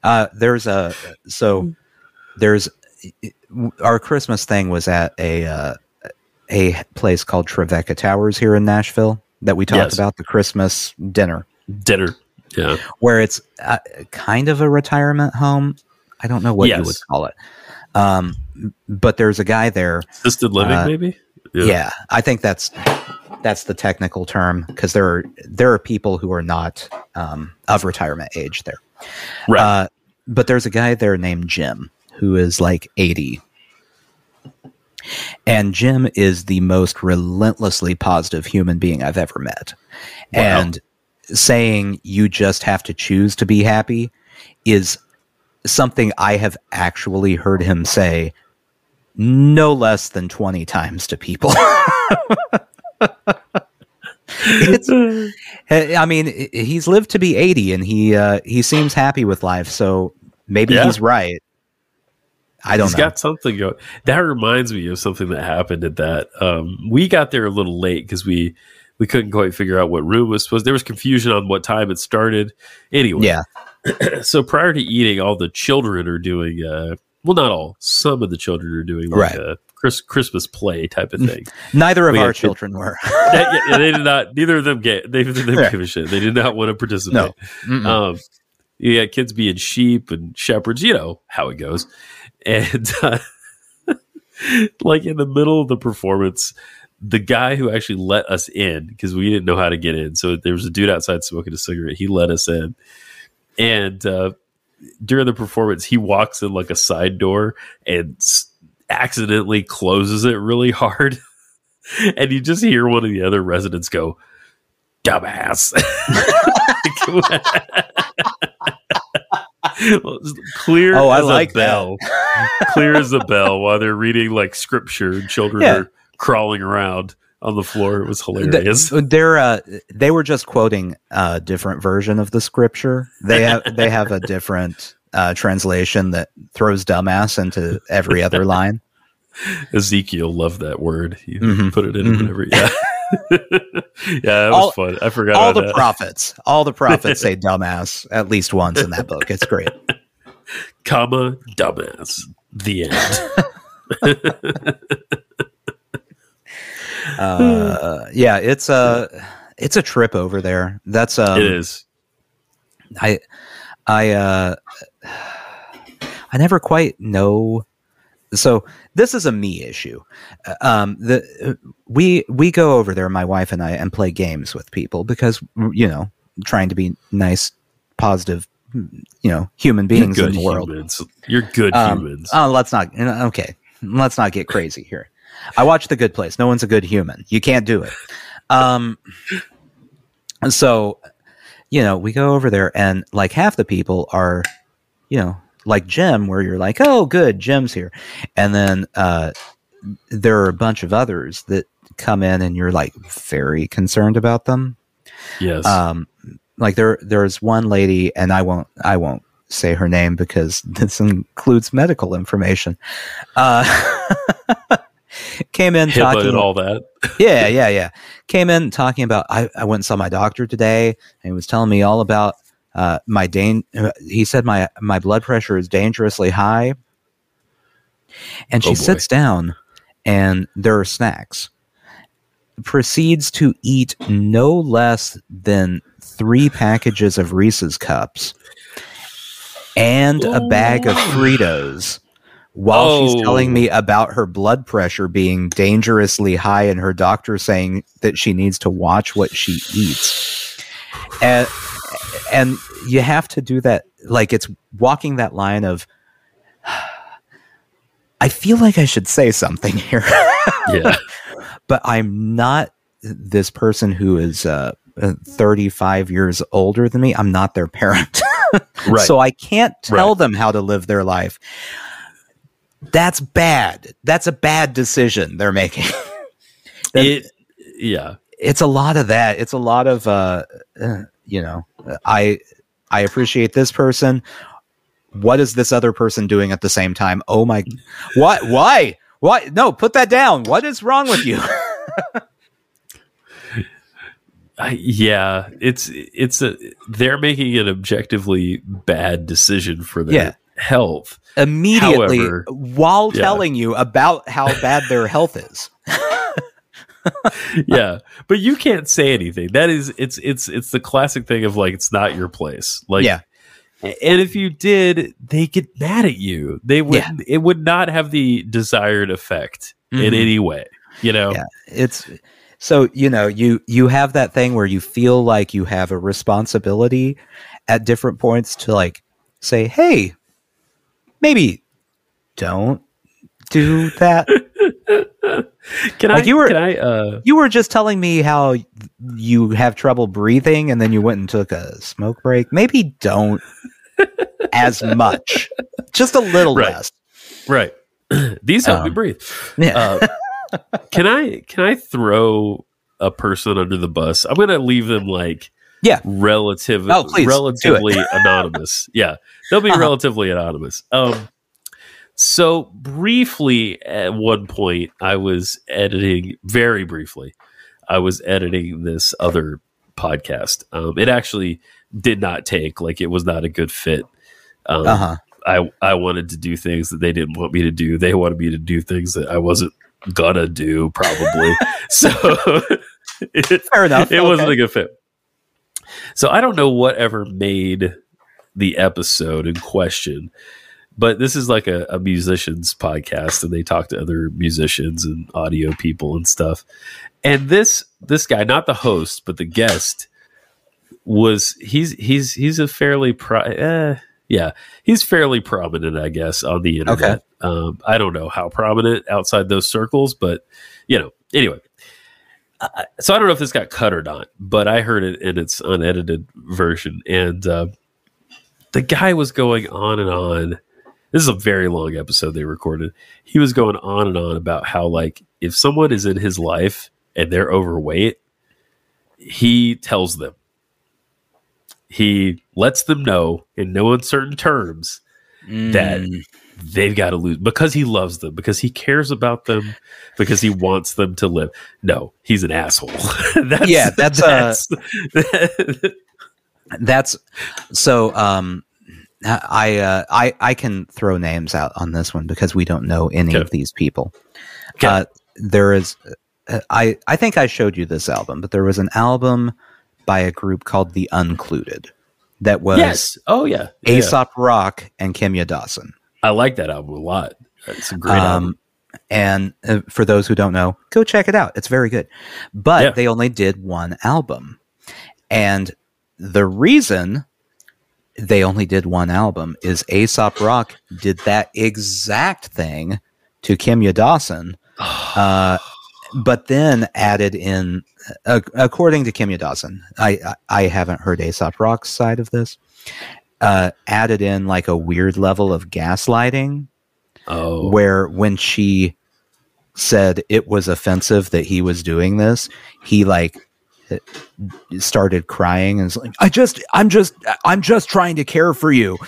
Uh, there's a so there's our Christmas thing was at a uh, a place called Tribeca Towers here in Nashville that we talked Yes. about the Christmas dinner Dinner. Yeah. where it's uh, kind of a retirement home. I don't know what you would call it. Um, but there's a guy there Assisted living, Uh, maybe. yeah. I think that's that's the technical term because there are there are people who are not um, of retirement age there. Right. Uh, but there's a guy there named Jim who is like 80. And Jim is the most relentlessly positive human being I've ever met. Wow. And saying you just have to choose to be happy is something I have actually heard him say no less than 20 times to people. <laughs> it's, I mean, he's lived to be 80 and he uh, he seems happy with life, so maybe Yeah. he's right. I don't He's know. got something going. That reminds me of something that happened at that. Um, we got there a little late because we we couldn't quite figure out what room was supposed. There was confusion on what time it started. Anyway, yeah. <clears throat> so prior to eating, all the children are doing. Uh, well, not all. Some of the children are doing like Right. a Chris, Christmas play type of thing. Neither of We our children were. <laughs> That- yeah, they did not. Neither of them get. They didn't give a shit. They did not want to participate. No. Um, you got kids being sheep and shepherds. You know how it goes. And <laughs> uh, like in the middle of the performance, the guy who actually let us in because we didn't know how to get in. So there was a dude outside smoking a cigarette. He let us in, and uh, during the performance, he walks in like a side door and s- accidentally closes it really hard. <laughs> and you just hear one of the other residents go, "Dumbass." <laughs> Clear Oh, I as like a bell. clear as a bell while they're reading like scripture and children Yeah. are crawling around on the floor. It was hilarious. <laughs> They're uh, they were just quoting a different version of the scripture. They have they have a different uh, translation that throws dumbass into every other line. <laughs> Ezekiel loved that word. He Mhm. put it in Mhm. whatever. Yeah. <laughs> yeah, that was All- fun. I forgot all the that. prophets, all the prophets say dumbass at least once in that book. It's great. comma dumbass. The end. Uh, yeah, it's a it's a trip over there. That's um, it is. I I uh I never quite know so this is a me issue. Uh, Um the we we go over there my wife and I and play games with people because you know trying to be nice positive you know human beings in the world. humans. You're good Um, humans. Oh, let's not. Okay, let's not get crazy here. I watch The Good Place. No one's a good human. You can't do it. Um, so, you know, we go over there, and like half the people are, you know, like Jim, where you're like, oh, good, Jim's here, and then uh, there are a bunch of others that come in, and you're like very concerned about them yes. um like there there's one lady and i won't i won't say her name because <laughs> this includes medical information uh <laughs> <laughs> came in HIPAA talking and all that. <laughs> yeah yeah yeah. Came in talking about i, I went and saw my doctor today and he was telling me all about uh my dan- he said my my blood pressure is dangerously high. And she Oh, sits down and there are snacks. Proceeds to eat no less than three packages of Reese's cups and a bag of Fritos while Oh. she's telling me about her blood pressure being dangerously high and her doctor saying that she needs to watch what she eats. And and you have to do that like it's walking that line of I feel like I should say something here. <laughs> Yeah. <laughs> but I'm not this person who is uh, uh, 35 years older than me. I'm not their parent. <laughs> right. so I can't tell Right. them how to live their life. That's bad. That's a bad decision they're making. <laughs> it, yeah. it's a lot of that. It's a lot of uh, uh, you know, I I appreciate this person. What is this other person doing at the same time? Oh my what why? Why no, put that down. What is wrong with you? <laughs> I, yeah, it's it's a they're making an objectively bad decision for their Yeah. health. Immediately However- while Yeah. telling you about how bad their health is. <laughs> <laughs> yeah, but you can't say anything. That is, it's it's it's the classic thing of like it's not your place. Like, Yeah. and if you did, they get mad at you. They would. Yeah. It would not have the desired effect in Mhm. any way. You know. Yeah. It's so you know you you have that thing where you feel like you have a responsibility at different points to like say hey maybe don't do that <laughs> Can Like I? you were- Can I? Uh, you were just telling me how you have trouble breathing and then you went and took a smoke break maybe don't <laughs> as much just a little Right. less right. <clears throat> These help me Um, breathe. yeah Uh, can I? Can I throw a person under the bus? I'm gonna leave them like Yeah. relative, Oh, please, relatively anonymous. <laughs> Yeah, they'll be Uh-huh. relatively anonymous. Um, so briefly, at one point, I was editing. Very briefly, I was editing this other podcast. Um, it actually did not take. Like, it was not a good fit. Um, uh-huh I I wanted to do things that they didn't want me to do. They wanted me to do things that I wasn't gonna do, probably. <laughs> so <laughs> it, fair enough it wasn't a good fit. So I don't know whatever made the episode in question, but this is like a, a musicians podcast, and they talk to other musicians and audio people and stuff. And this this guy, not the host, but the guest, was he's he's he's a fairly pri- eh, yeah he's fairly prominent, I guess, on the internet. Um, I don't know how prominent outside those circles, but you know, anyway. Uh, so I don't know if this got cut or not, but I heard it in its unedited version, and uh, the guy was going on and on. This is a very long episode they recorded. He was going on and on about how, like, if someone is in his life and they're overweight, he tells them. He lets them know in no uncertain terms that Mm. They've got to lose because he loves them, because he cares about them, because he wants them to live. No, he's an asshole. <laughs> that's, Yeah, that's, uh, that's- <laughs> That's so. Um, I uh, I I can throw names out on this one because we don't know any Okay. of these people. Okay. Uh, there is, uh, I I think I showed you this album, but there was an album by a group called The Uncluded that was yes. Oh yeah. yeah. Aesop Rock and Kimya Dawson. I like that album a lot. It's a great Um, album. and uh, for those who don't know, go check it out. It's very good. But Yeah. they only did one album. And the reason they only did one album is Aesop Rock did that exact thing to Kimya Dawson, <sighs> uh, but then added in, uh, according to Kimya Dawson, I, I, I haven't heard Aesop Rock's side of this, uh, added in like a weird level of gaslighting oh, where when she said it was offensive that he was doing this, he like started crying and was like, I just, I'm just, I'm just trying to care for you.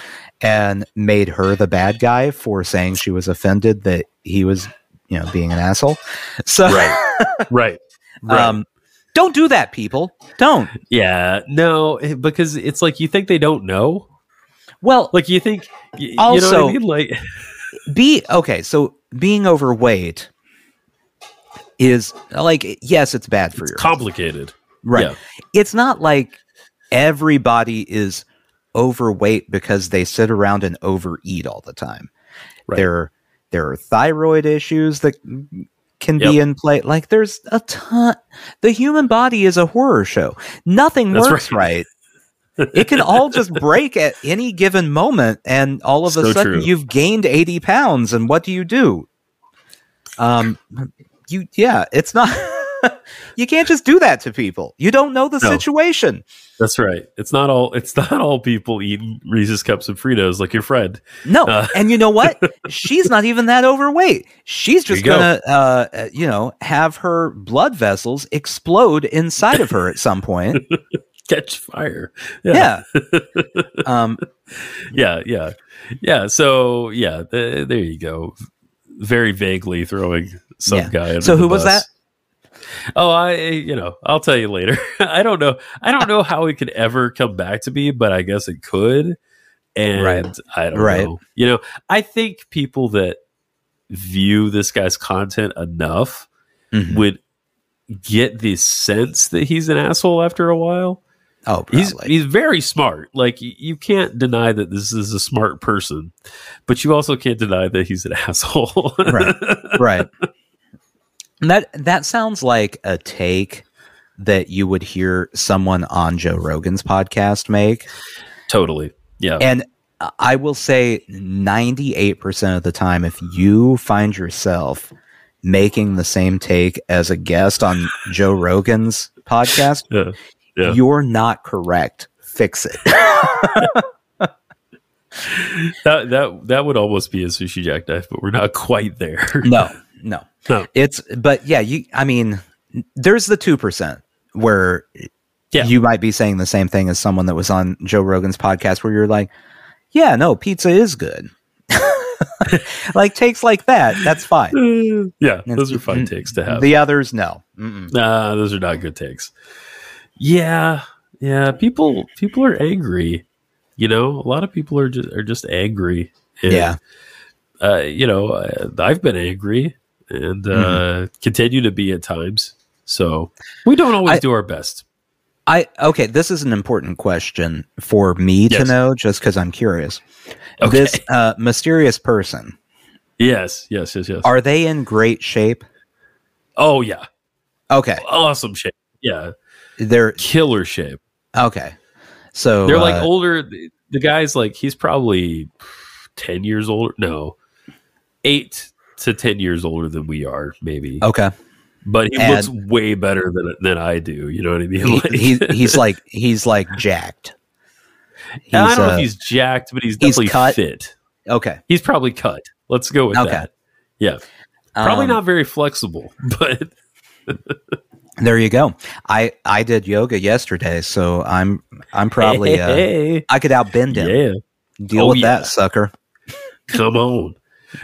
And made her the bad guy for saying she was offended that he was, you know, being an asshole. So, right, <laughs> right, right. um, don't do that, people. Don't. yeah, no, eh, because it's like you think they don't know. Well, Like you think, you know what Also- I mean? Like, be okay so being overweight is like yes it's bad for it's your complicated. right Yeah. it's not like everybody is overweight because they sit around and overeat all the time Right. there there are thyroid issues that can be in play like there's a ton the human body is a horror show nothing That's works right. right it can all just <laughs> break at any given moment and all of a sudden true. you've gained 80 pounds and what do you do um you yeah it's not <laughs> you can't just do that to people. You don't know the No. situation. That's right. It's not all. It's <laughs> not all people eating Reese's cups and Fritos like your friend. No, Uh. and you know what? She's not even that overweight. She's just gonna, uh, uh, you know, have her blood vessels explode inside of her at some point. <laughs> Catch fire. yeah. <laughs> Um, yeah, yeah, yeah. So yeah, th- there you go. Very vaguely throwing some Yeah. guy. So who was that? Oh, I you know I'll tell you later. <laughs> I don't know. I don't know how it could ever come back to me, but I guess it could. And Right. I don't Right. know. You know, I think people that view this guy's content enough Mhm. would get the sense that he's an asshole after a while. Oh, He's probably. he's very smart. Like you can't deny that this is a smart person, but you also can't deny that he's an <laughs> asshole. Right. <laughs> right. And That that sounds like a take that you would hear someone on Joe Rogan's podcast make. totally. Yeah. And I will say 98% of the time, if you find yourself making the same take as a guest on Joe Rogan's <laughs> podcast, Yeah. Yeah. you're not correct. Fix it. <laughs> That that that would almost be a sushi jackknife, but we're not quite there. no, <laughs> no. No. It's, but yeah, you, I mean, there's the 2% where Yeah. you might be saying the same thing as someone that was on Joe Rogan's podcast where you're like, yeah, no, pizza is good. <laughs> like takes like that, that's fine. yeah, those are fun takes to have. The others, no. Mm-mm. Nah, those are not good takes. Yeah, yeah. People people are angry. You know, a lot of people are just are just angry. And, Yeah. uh, you know, uh, I've been angry and uh, Mm-hmm. continue to be at times. So we don't always I- do our best. I okay, this is an important question for me to know just because I'm curious. Okay. This uh, mysterious person, Yes, yes, yes, yes. are they in great shape? oh yeah, Okay, awesome shape. Yeah, they're killer shape. okay. So They're like uh, older. The guy's like he's probably ten years older. No, eight to ten years older than we are, maybe. okay. But he And- looks way better than than I do. You know what I mean? He, Like- he, he's <laughs> like he's like jacked. He's, I don't know uh, if he's jacked, but he's he's cut? fit. okay. He's probably cut. Let's go with Okay. that. Yeah, probably Um, not very flexible, <laughs> but There you go. I I did yoga yesterday, so I'm I'm probably uh, hey, I could outbend him. yeah. Deal Oh, with yeah. that sucker. Come on.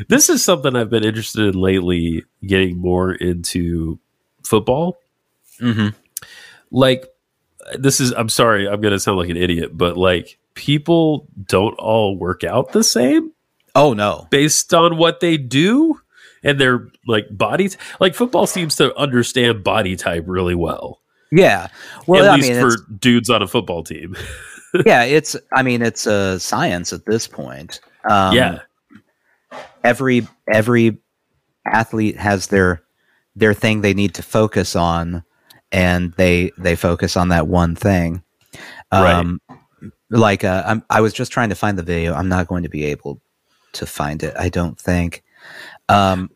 This is something I've been interested in lately, getting more into football. Mm-hmm. Like, this is, I'm sorry, I'm going to sound like an idiot, but like, people don't all work out the same Oh no. based on what they do and their like bodies. Like, football seems to understand body type really well, Yeah. Well, at I least mean, for dudes on a football team. <laughs> yeah, it's. I mean, it's a science at this point. Um, yeah. Every every athlete has their their thing they need to focus on, and they they focus on that one thing. Um, Like uh, I'm, I was just trying to find the video. I'm not going to be able to find it. I don't think. Um,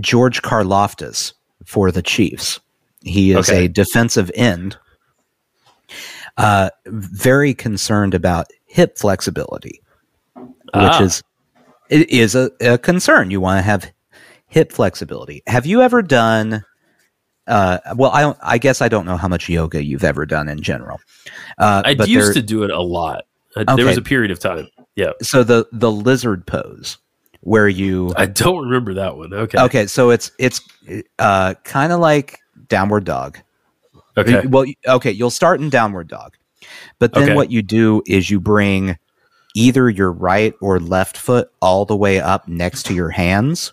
George Karlaftis for the Chiefs. He is Okay. a defensive end. Uh, very concerned about hip flexibility, which Ah. is it is a, a concern. You want to have hip flexibility. Have you ever done? Uh, well, I don't. I guess I don't know how much yoga you've ever done in general. Uh, I used there- to do it a lot. Uh, Okay. There was a period of time. Yeah. so the the lizard pose where you I don't remember that one. Okay. okay so it's it's uh kind of like downward dog Okay. well okay you'll start in downward dog but then Okay. what you do is you bring either your right or left foot all the way up next to your hands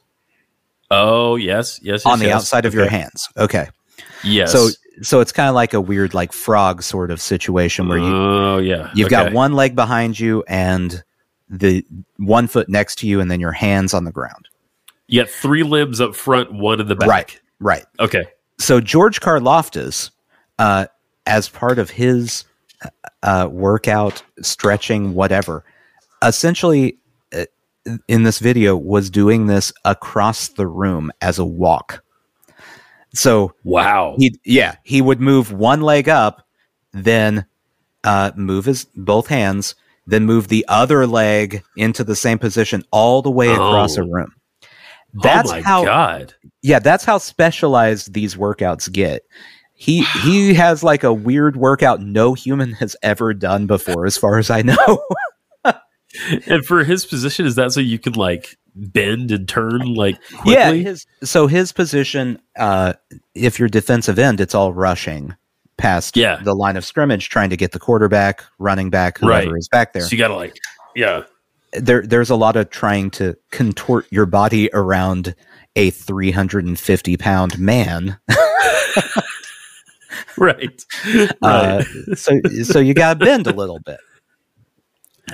Oh, yes. Yes. on the yes. outside of your hands okay Yes. so so it's kind of like a weird like frog sort of situation where you Oh, yeah. You've got one leg behind you and the one foot next to you, and then your hands on the ground. You got three limbs up front, one in the back. Right, right. Okay. So George Karlaftis, uh, as part of his uh, workout, stretching, whatever, essentially uh, in this video was doing this across the room as a walk. So Wow. he yeah he would move one leg up, then uh, move his both hands, then move the other leg into the same position all the way across Oh. a room. That's oh my how god. yeah, that's how specialized these workouts get. He he has like a weird workout no human has ever done before, as far as I know. <laughs> And for his position, is that so you can like bend and turn like yeah, quickly? his so his position, uh, if you're defensive end, it's all rushing past Yeah. the line of scrimmage, trying to get the quarterback, running back, whoever Right. is back there. So you gotta like, yeah, there there's a lot of trying to contort your body around a 350 pound man. <laughs> right. <laughs> Uh, right. so so you got to bend a little bit. <laughs>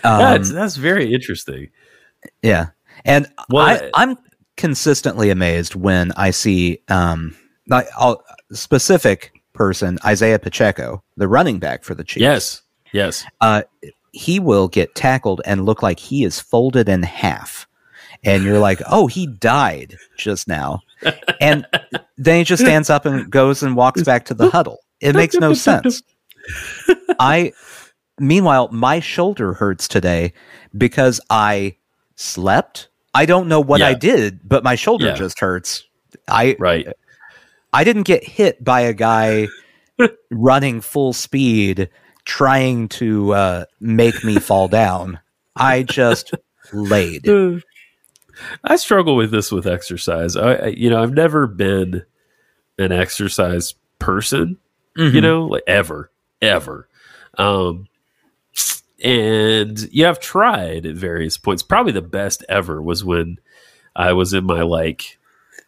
Um, that's that's very interesting. Yeah, and Well, I, I'm consistently amazed when I see um, like, I'll, specific person Isaiah Pacheco, the running back for the Chiefs. Yes. Yes. uh, he will get tackled and look like he is folded in half. And you're like, <laughs> oh, he died just now. And then he just stands up and goes and walks back to the huddle. It makes no sense. <laughs> I, meanwhile, my shoulder hurts today because I slept. I don't know what I did, but my shoulder Yeah. just hurts. I Right. I didn't get hit by a guy <laughs> running full speed trying to uh, make me fall down. I just laid. <sighs> I struggle with this with exercise. I, I you know, I've never been an exercise person, you Mhm. know, like ever, ever. Um, and yeah, I've tried at various points. Probably the best ever was when I was in my like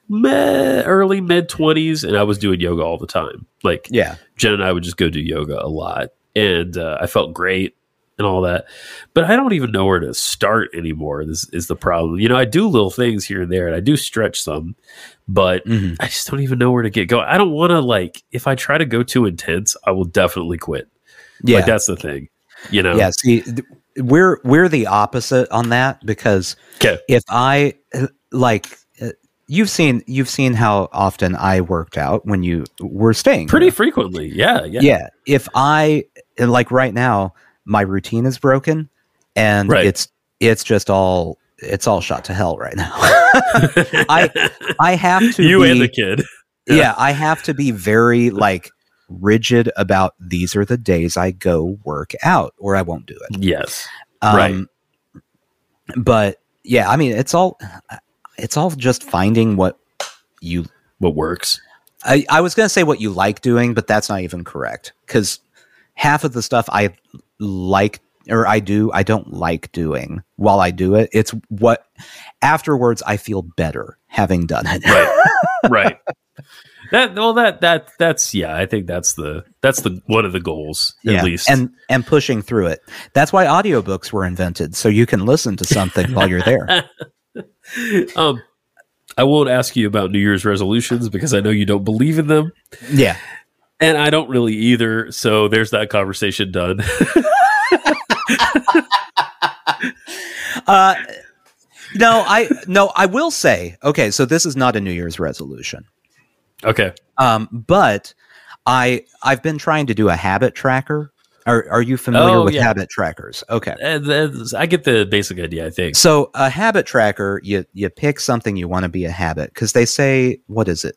meh, early mid twenties, and I was doing yoga all the time. Like Yeah. Jen and I would just go do yoga a lot, and uh, I felt great and all that. But I don't even know where to start anymore. This is the problem. You know, I do little things here and there, and I do stretch some, but Mhm. I just don't even know where to get going. I don't want to like if I try to go too intense, I will definitely quit. Yeah. Like that's the thing. You know. Yeah. See, we're we're the opposite on that because Okay. if I like, you've seen you've seen how often I worked out when you were staying. Pretty frequently. Yeah. Yeah. yeah if i like right now my routine is broken and Right. it's it's just all it's all shot to hell right now <laughs> i i have to you be, and the kid. yeah i have to be very like rigid about these are the days i go work out or i won't do it Yes. um, Right. but yeah i mean it's all it's all just finding what you What works. I, I was going to say what you like doing, but that's not even correct because half of the stuff I like or I do, I don't like doing while I do it. It's what afterwards I feel better having done it. Right. <laughs> right. That well that that that's yeah, I think that's the that's the one of the goals yeah. at least. And and pushing through it. That's why audiobooks were invented so you can listen to something while you're there. <laughs> <laughs> um I won't ask you about New Year's resolutions because I know you don't believe in them. Yeah. And I don't really either. So there's that conversation done. <laughs> Uh no, I no, I will say, okay, so this is not a New Year's resolution. okay. Um, but I I've been trying to do a habit tracker. Are are you familiar Oh, with yeah. habit trackers? Okay. Then I get the basic idea, I think. So a habit tracker, you you pick something you want to be a habit because they say what is it,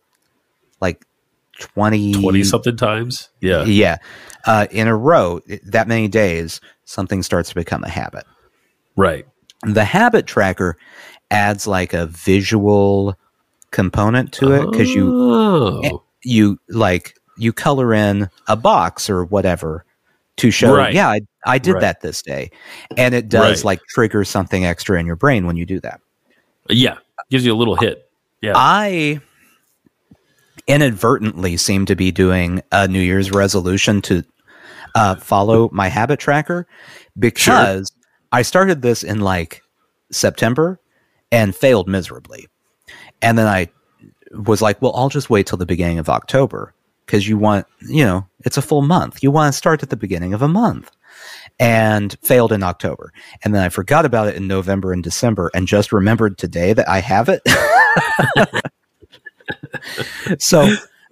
like twenty 20 something times. Yeah. yeah, uh, in a row that many days something starts to become a habit. Right. The habit tracker adds like a visual component to it because you Oh. you like you color in a box or whatever to show Right. yeah I, I did Right. that this day and it does Right. like trigger something extra in your brain when you do that Yeah. Gives you a little hit. Yeah. i inadvertently seem to be doing a new year's resolution to uh, follow my habit tracker because i started this in like september and failed miserably and then i was like well i'll just wait till the beginning of october because you want you know it's a full month you want to start at the beginning of a month and failed in october and then i forgot about it in november and december and just remembered today that i have it <laughs> so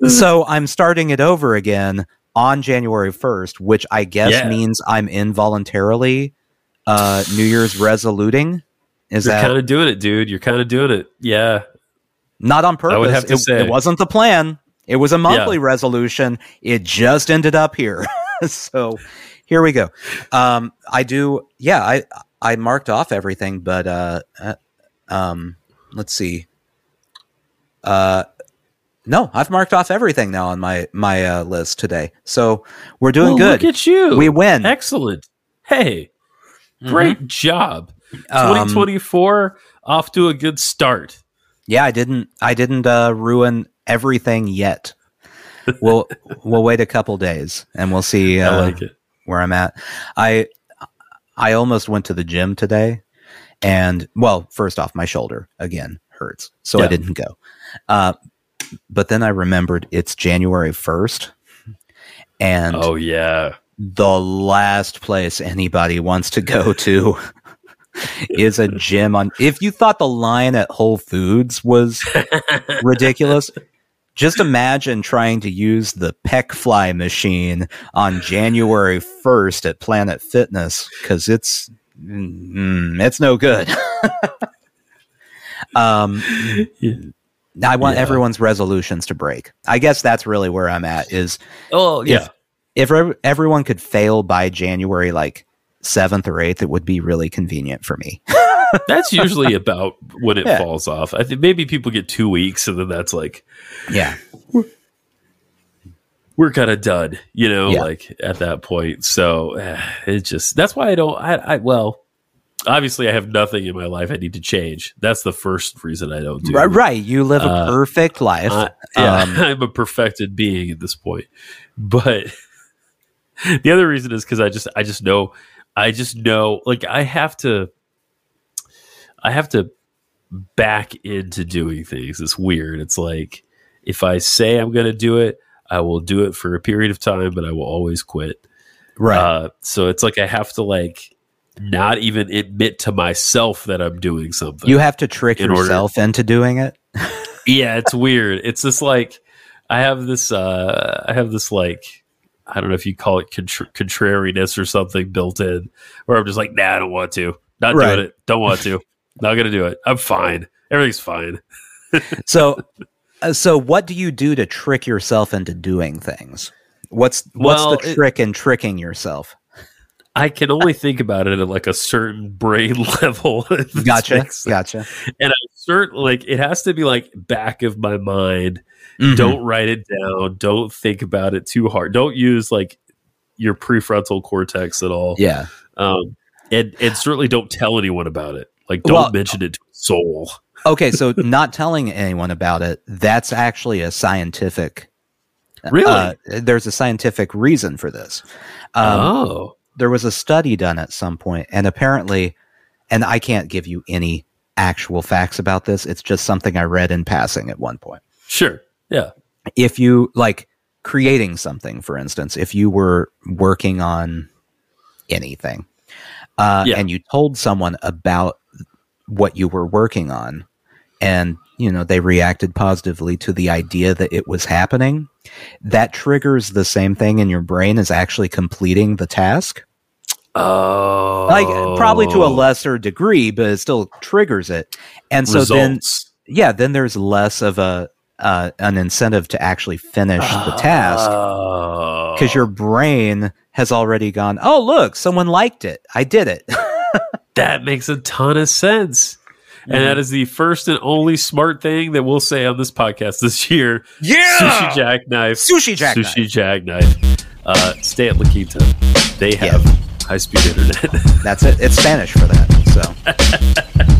so I'm starting it over again on January 1st, which I guess Yeah. means I'm involuntarily uh, New Year's resoluting. Is You're that kind of doing it, dude. You're kind of doing it. Yeah. not on purpose? I would have to it, say. it wasn't the plan. It was a monthly resolution. It just ended up here. <laughs> so here we go. Um, I do. Yeah, I I marked off everything, but uh, uh, um, let's see. Uh, no, I've marked off everything now on my my uh, list today. So we're doing Well, good. Look at you. We win. Excellent. Hey, great job. Um, 2024 off to a good start. Yeah, I didn't. I didn't uh, ruin everything yet. We'll <laughs> we'll wait a couple days and we'll see uh, like where I'm at. I I almost went to the gym today, and well, first off, my shoulder again hurts, so I didn't go. Uh, but then I remembered it's January first, and Oh yeah. the last place anybody wants to go to <laughs> is a gym on if you thought the line at Whole Foods was <laughs> ridiculous just imagine trying to use the pec fly machine on January 1st at Planet Fitness cuz it's mm, it's no good <laughs> um I want Yeah. everyone's resolutions to break. I guess that's really where I'm at is Oh yeah. if ev- everyone could fail by January like 7th or 8th, it would be really convenient for me. <laughs> That's usually about when it Yeah. falls off. I think maybe people get two weeks and then that's like yeah. we're kind of done, you know, Yeah. like at that point. So eh, it just that's why I don't. I, I well, obviously I have nothing in my life I need to change. That's the first reason I don't do. Right, right. You live a Uh, perfect life. Uh, yeah, Um, <laughs> I'm a perfected being at this point. But <laughs> the other reason is because I just I just know I just know like I have to I have to back into doing things. It's weird. It's like if I say I'm going to do it, I will do it for a period of time, but I will always quit. right. Uh, so it's like I have to like not even admit to myself that I'm doing something. you have to trick in order- yourself into doing it. yeah, it's weird. It's just like I have this. uh I have this like I don't know if you call it contra- contrariness or something built in, where I'm just like, nah, I don't want to. Not Right. doing it. Don't want to. Not gonna do it. I'm fine. Everything's fine. <laughs> So, uh, so what do you do to trick yourself into doing things? What's what's Well, the it- trick in tricking yourself? I can only think about it at like a certain brain <laughs> level. Gotcha, gotcha. And I certain like it has to be like back of my mind. Mhm. Don't write it down. Don't think about it too hard. Don't use like your prefrontal cortex at all. Yeah. Um, and and certainly don't tell anyone about it. Like don't Well- mention it to a soul. Okay, so <laughs> not telling anyone about it, that's actually a scientific. Really? uh, there's a scientific reason for this. Um, oh, there was a study done at some point and apparently and i can't give you any actual facts about this it's just something i read in passing at one point sure. Yeah. if you like creating something for instance if you were working on anything uh, Yeah. and you told someone about what you were working on and you know they reacted positively to the idea that it was happening that triggers the same thing in your brain as actually completing the task Oh, like probably to a lesser degree, but it still triggers it. And so then, yeah, then there's less of a uh, an incentive to actually finish the task Oh. because your brain has already gone. Oh, look, someone liked it. I did it. <laughs> that makes a ton of sense. And that is the first and only smart thing that we'll say on this podcast this year. Yeah, sushi jackknife. Sushi jackknife. Sushi jackknife. Uh, stay at La Quinta. They have high speed internet. That's it. It's Spanish for that. So <laughs>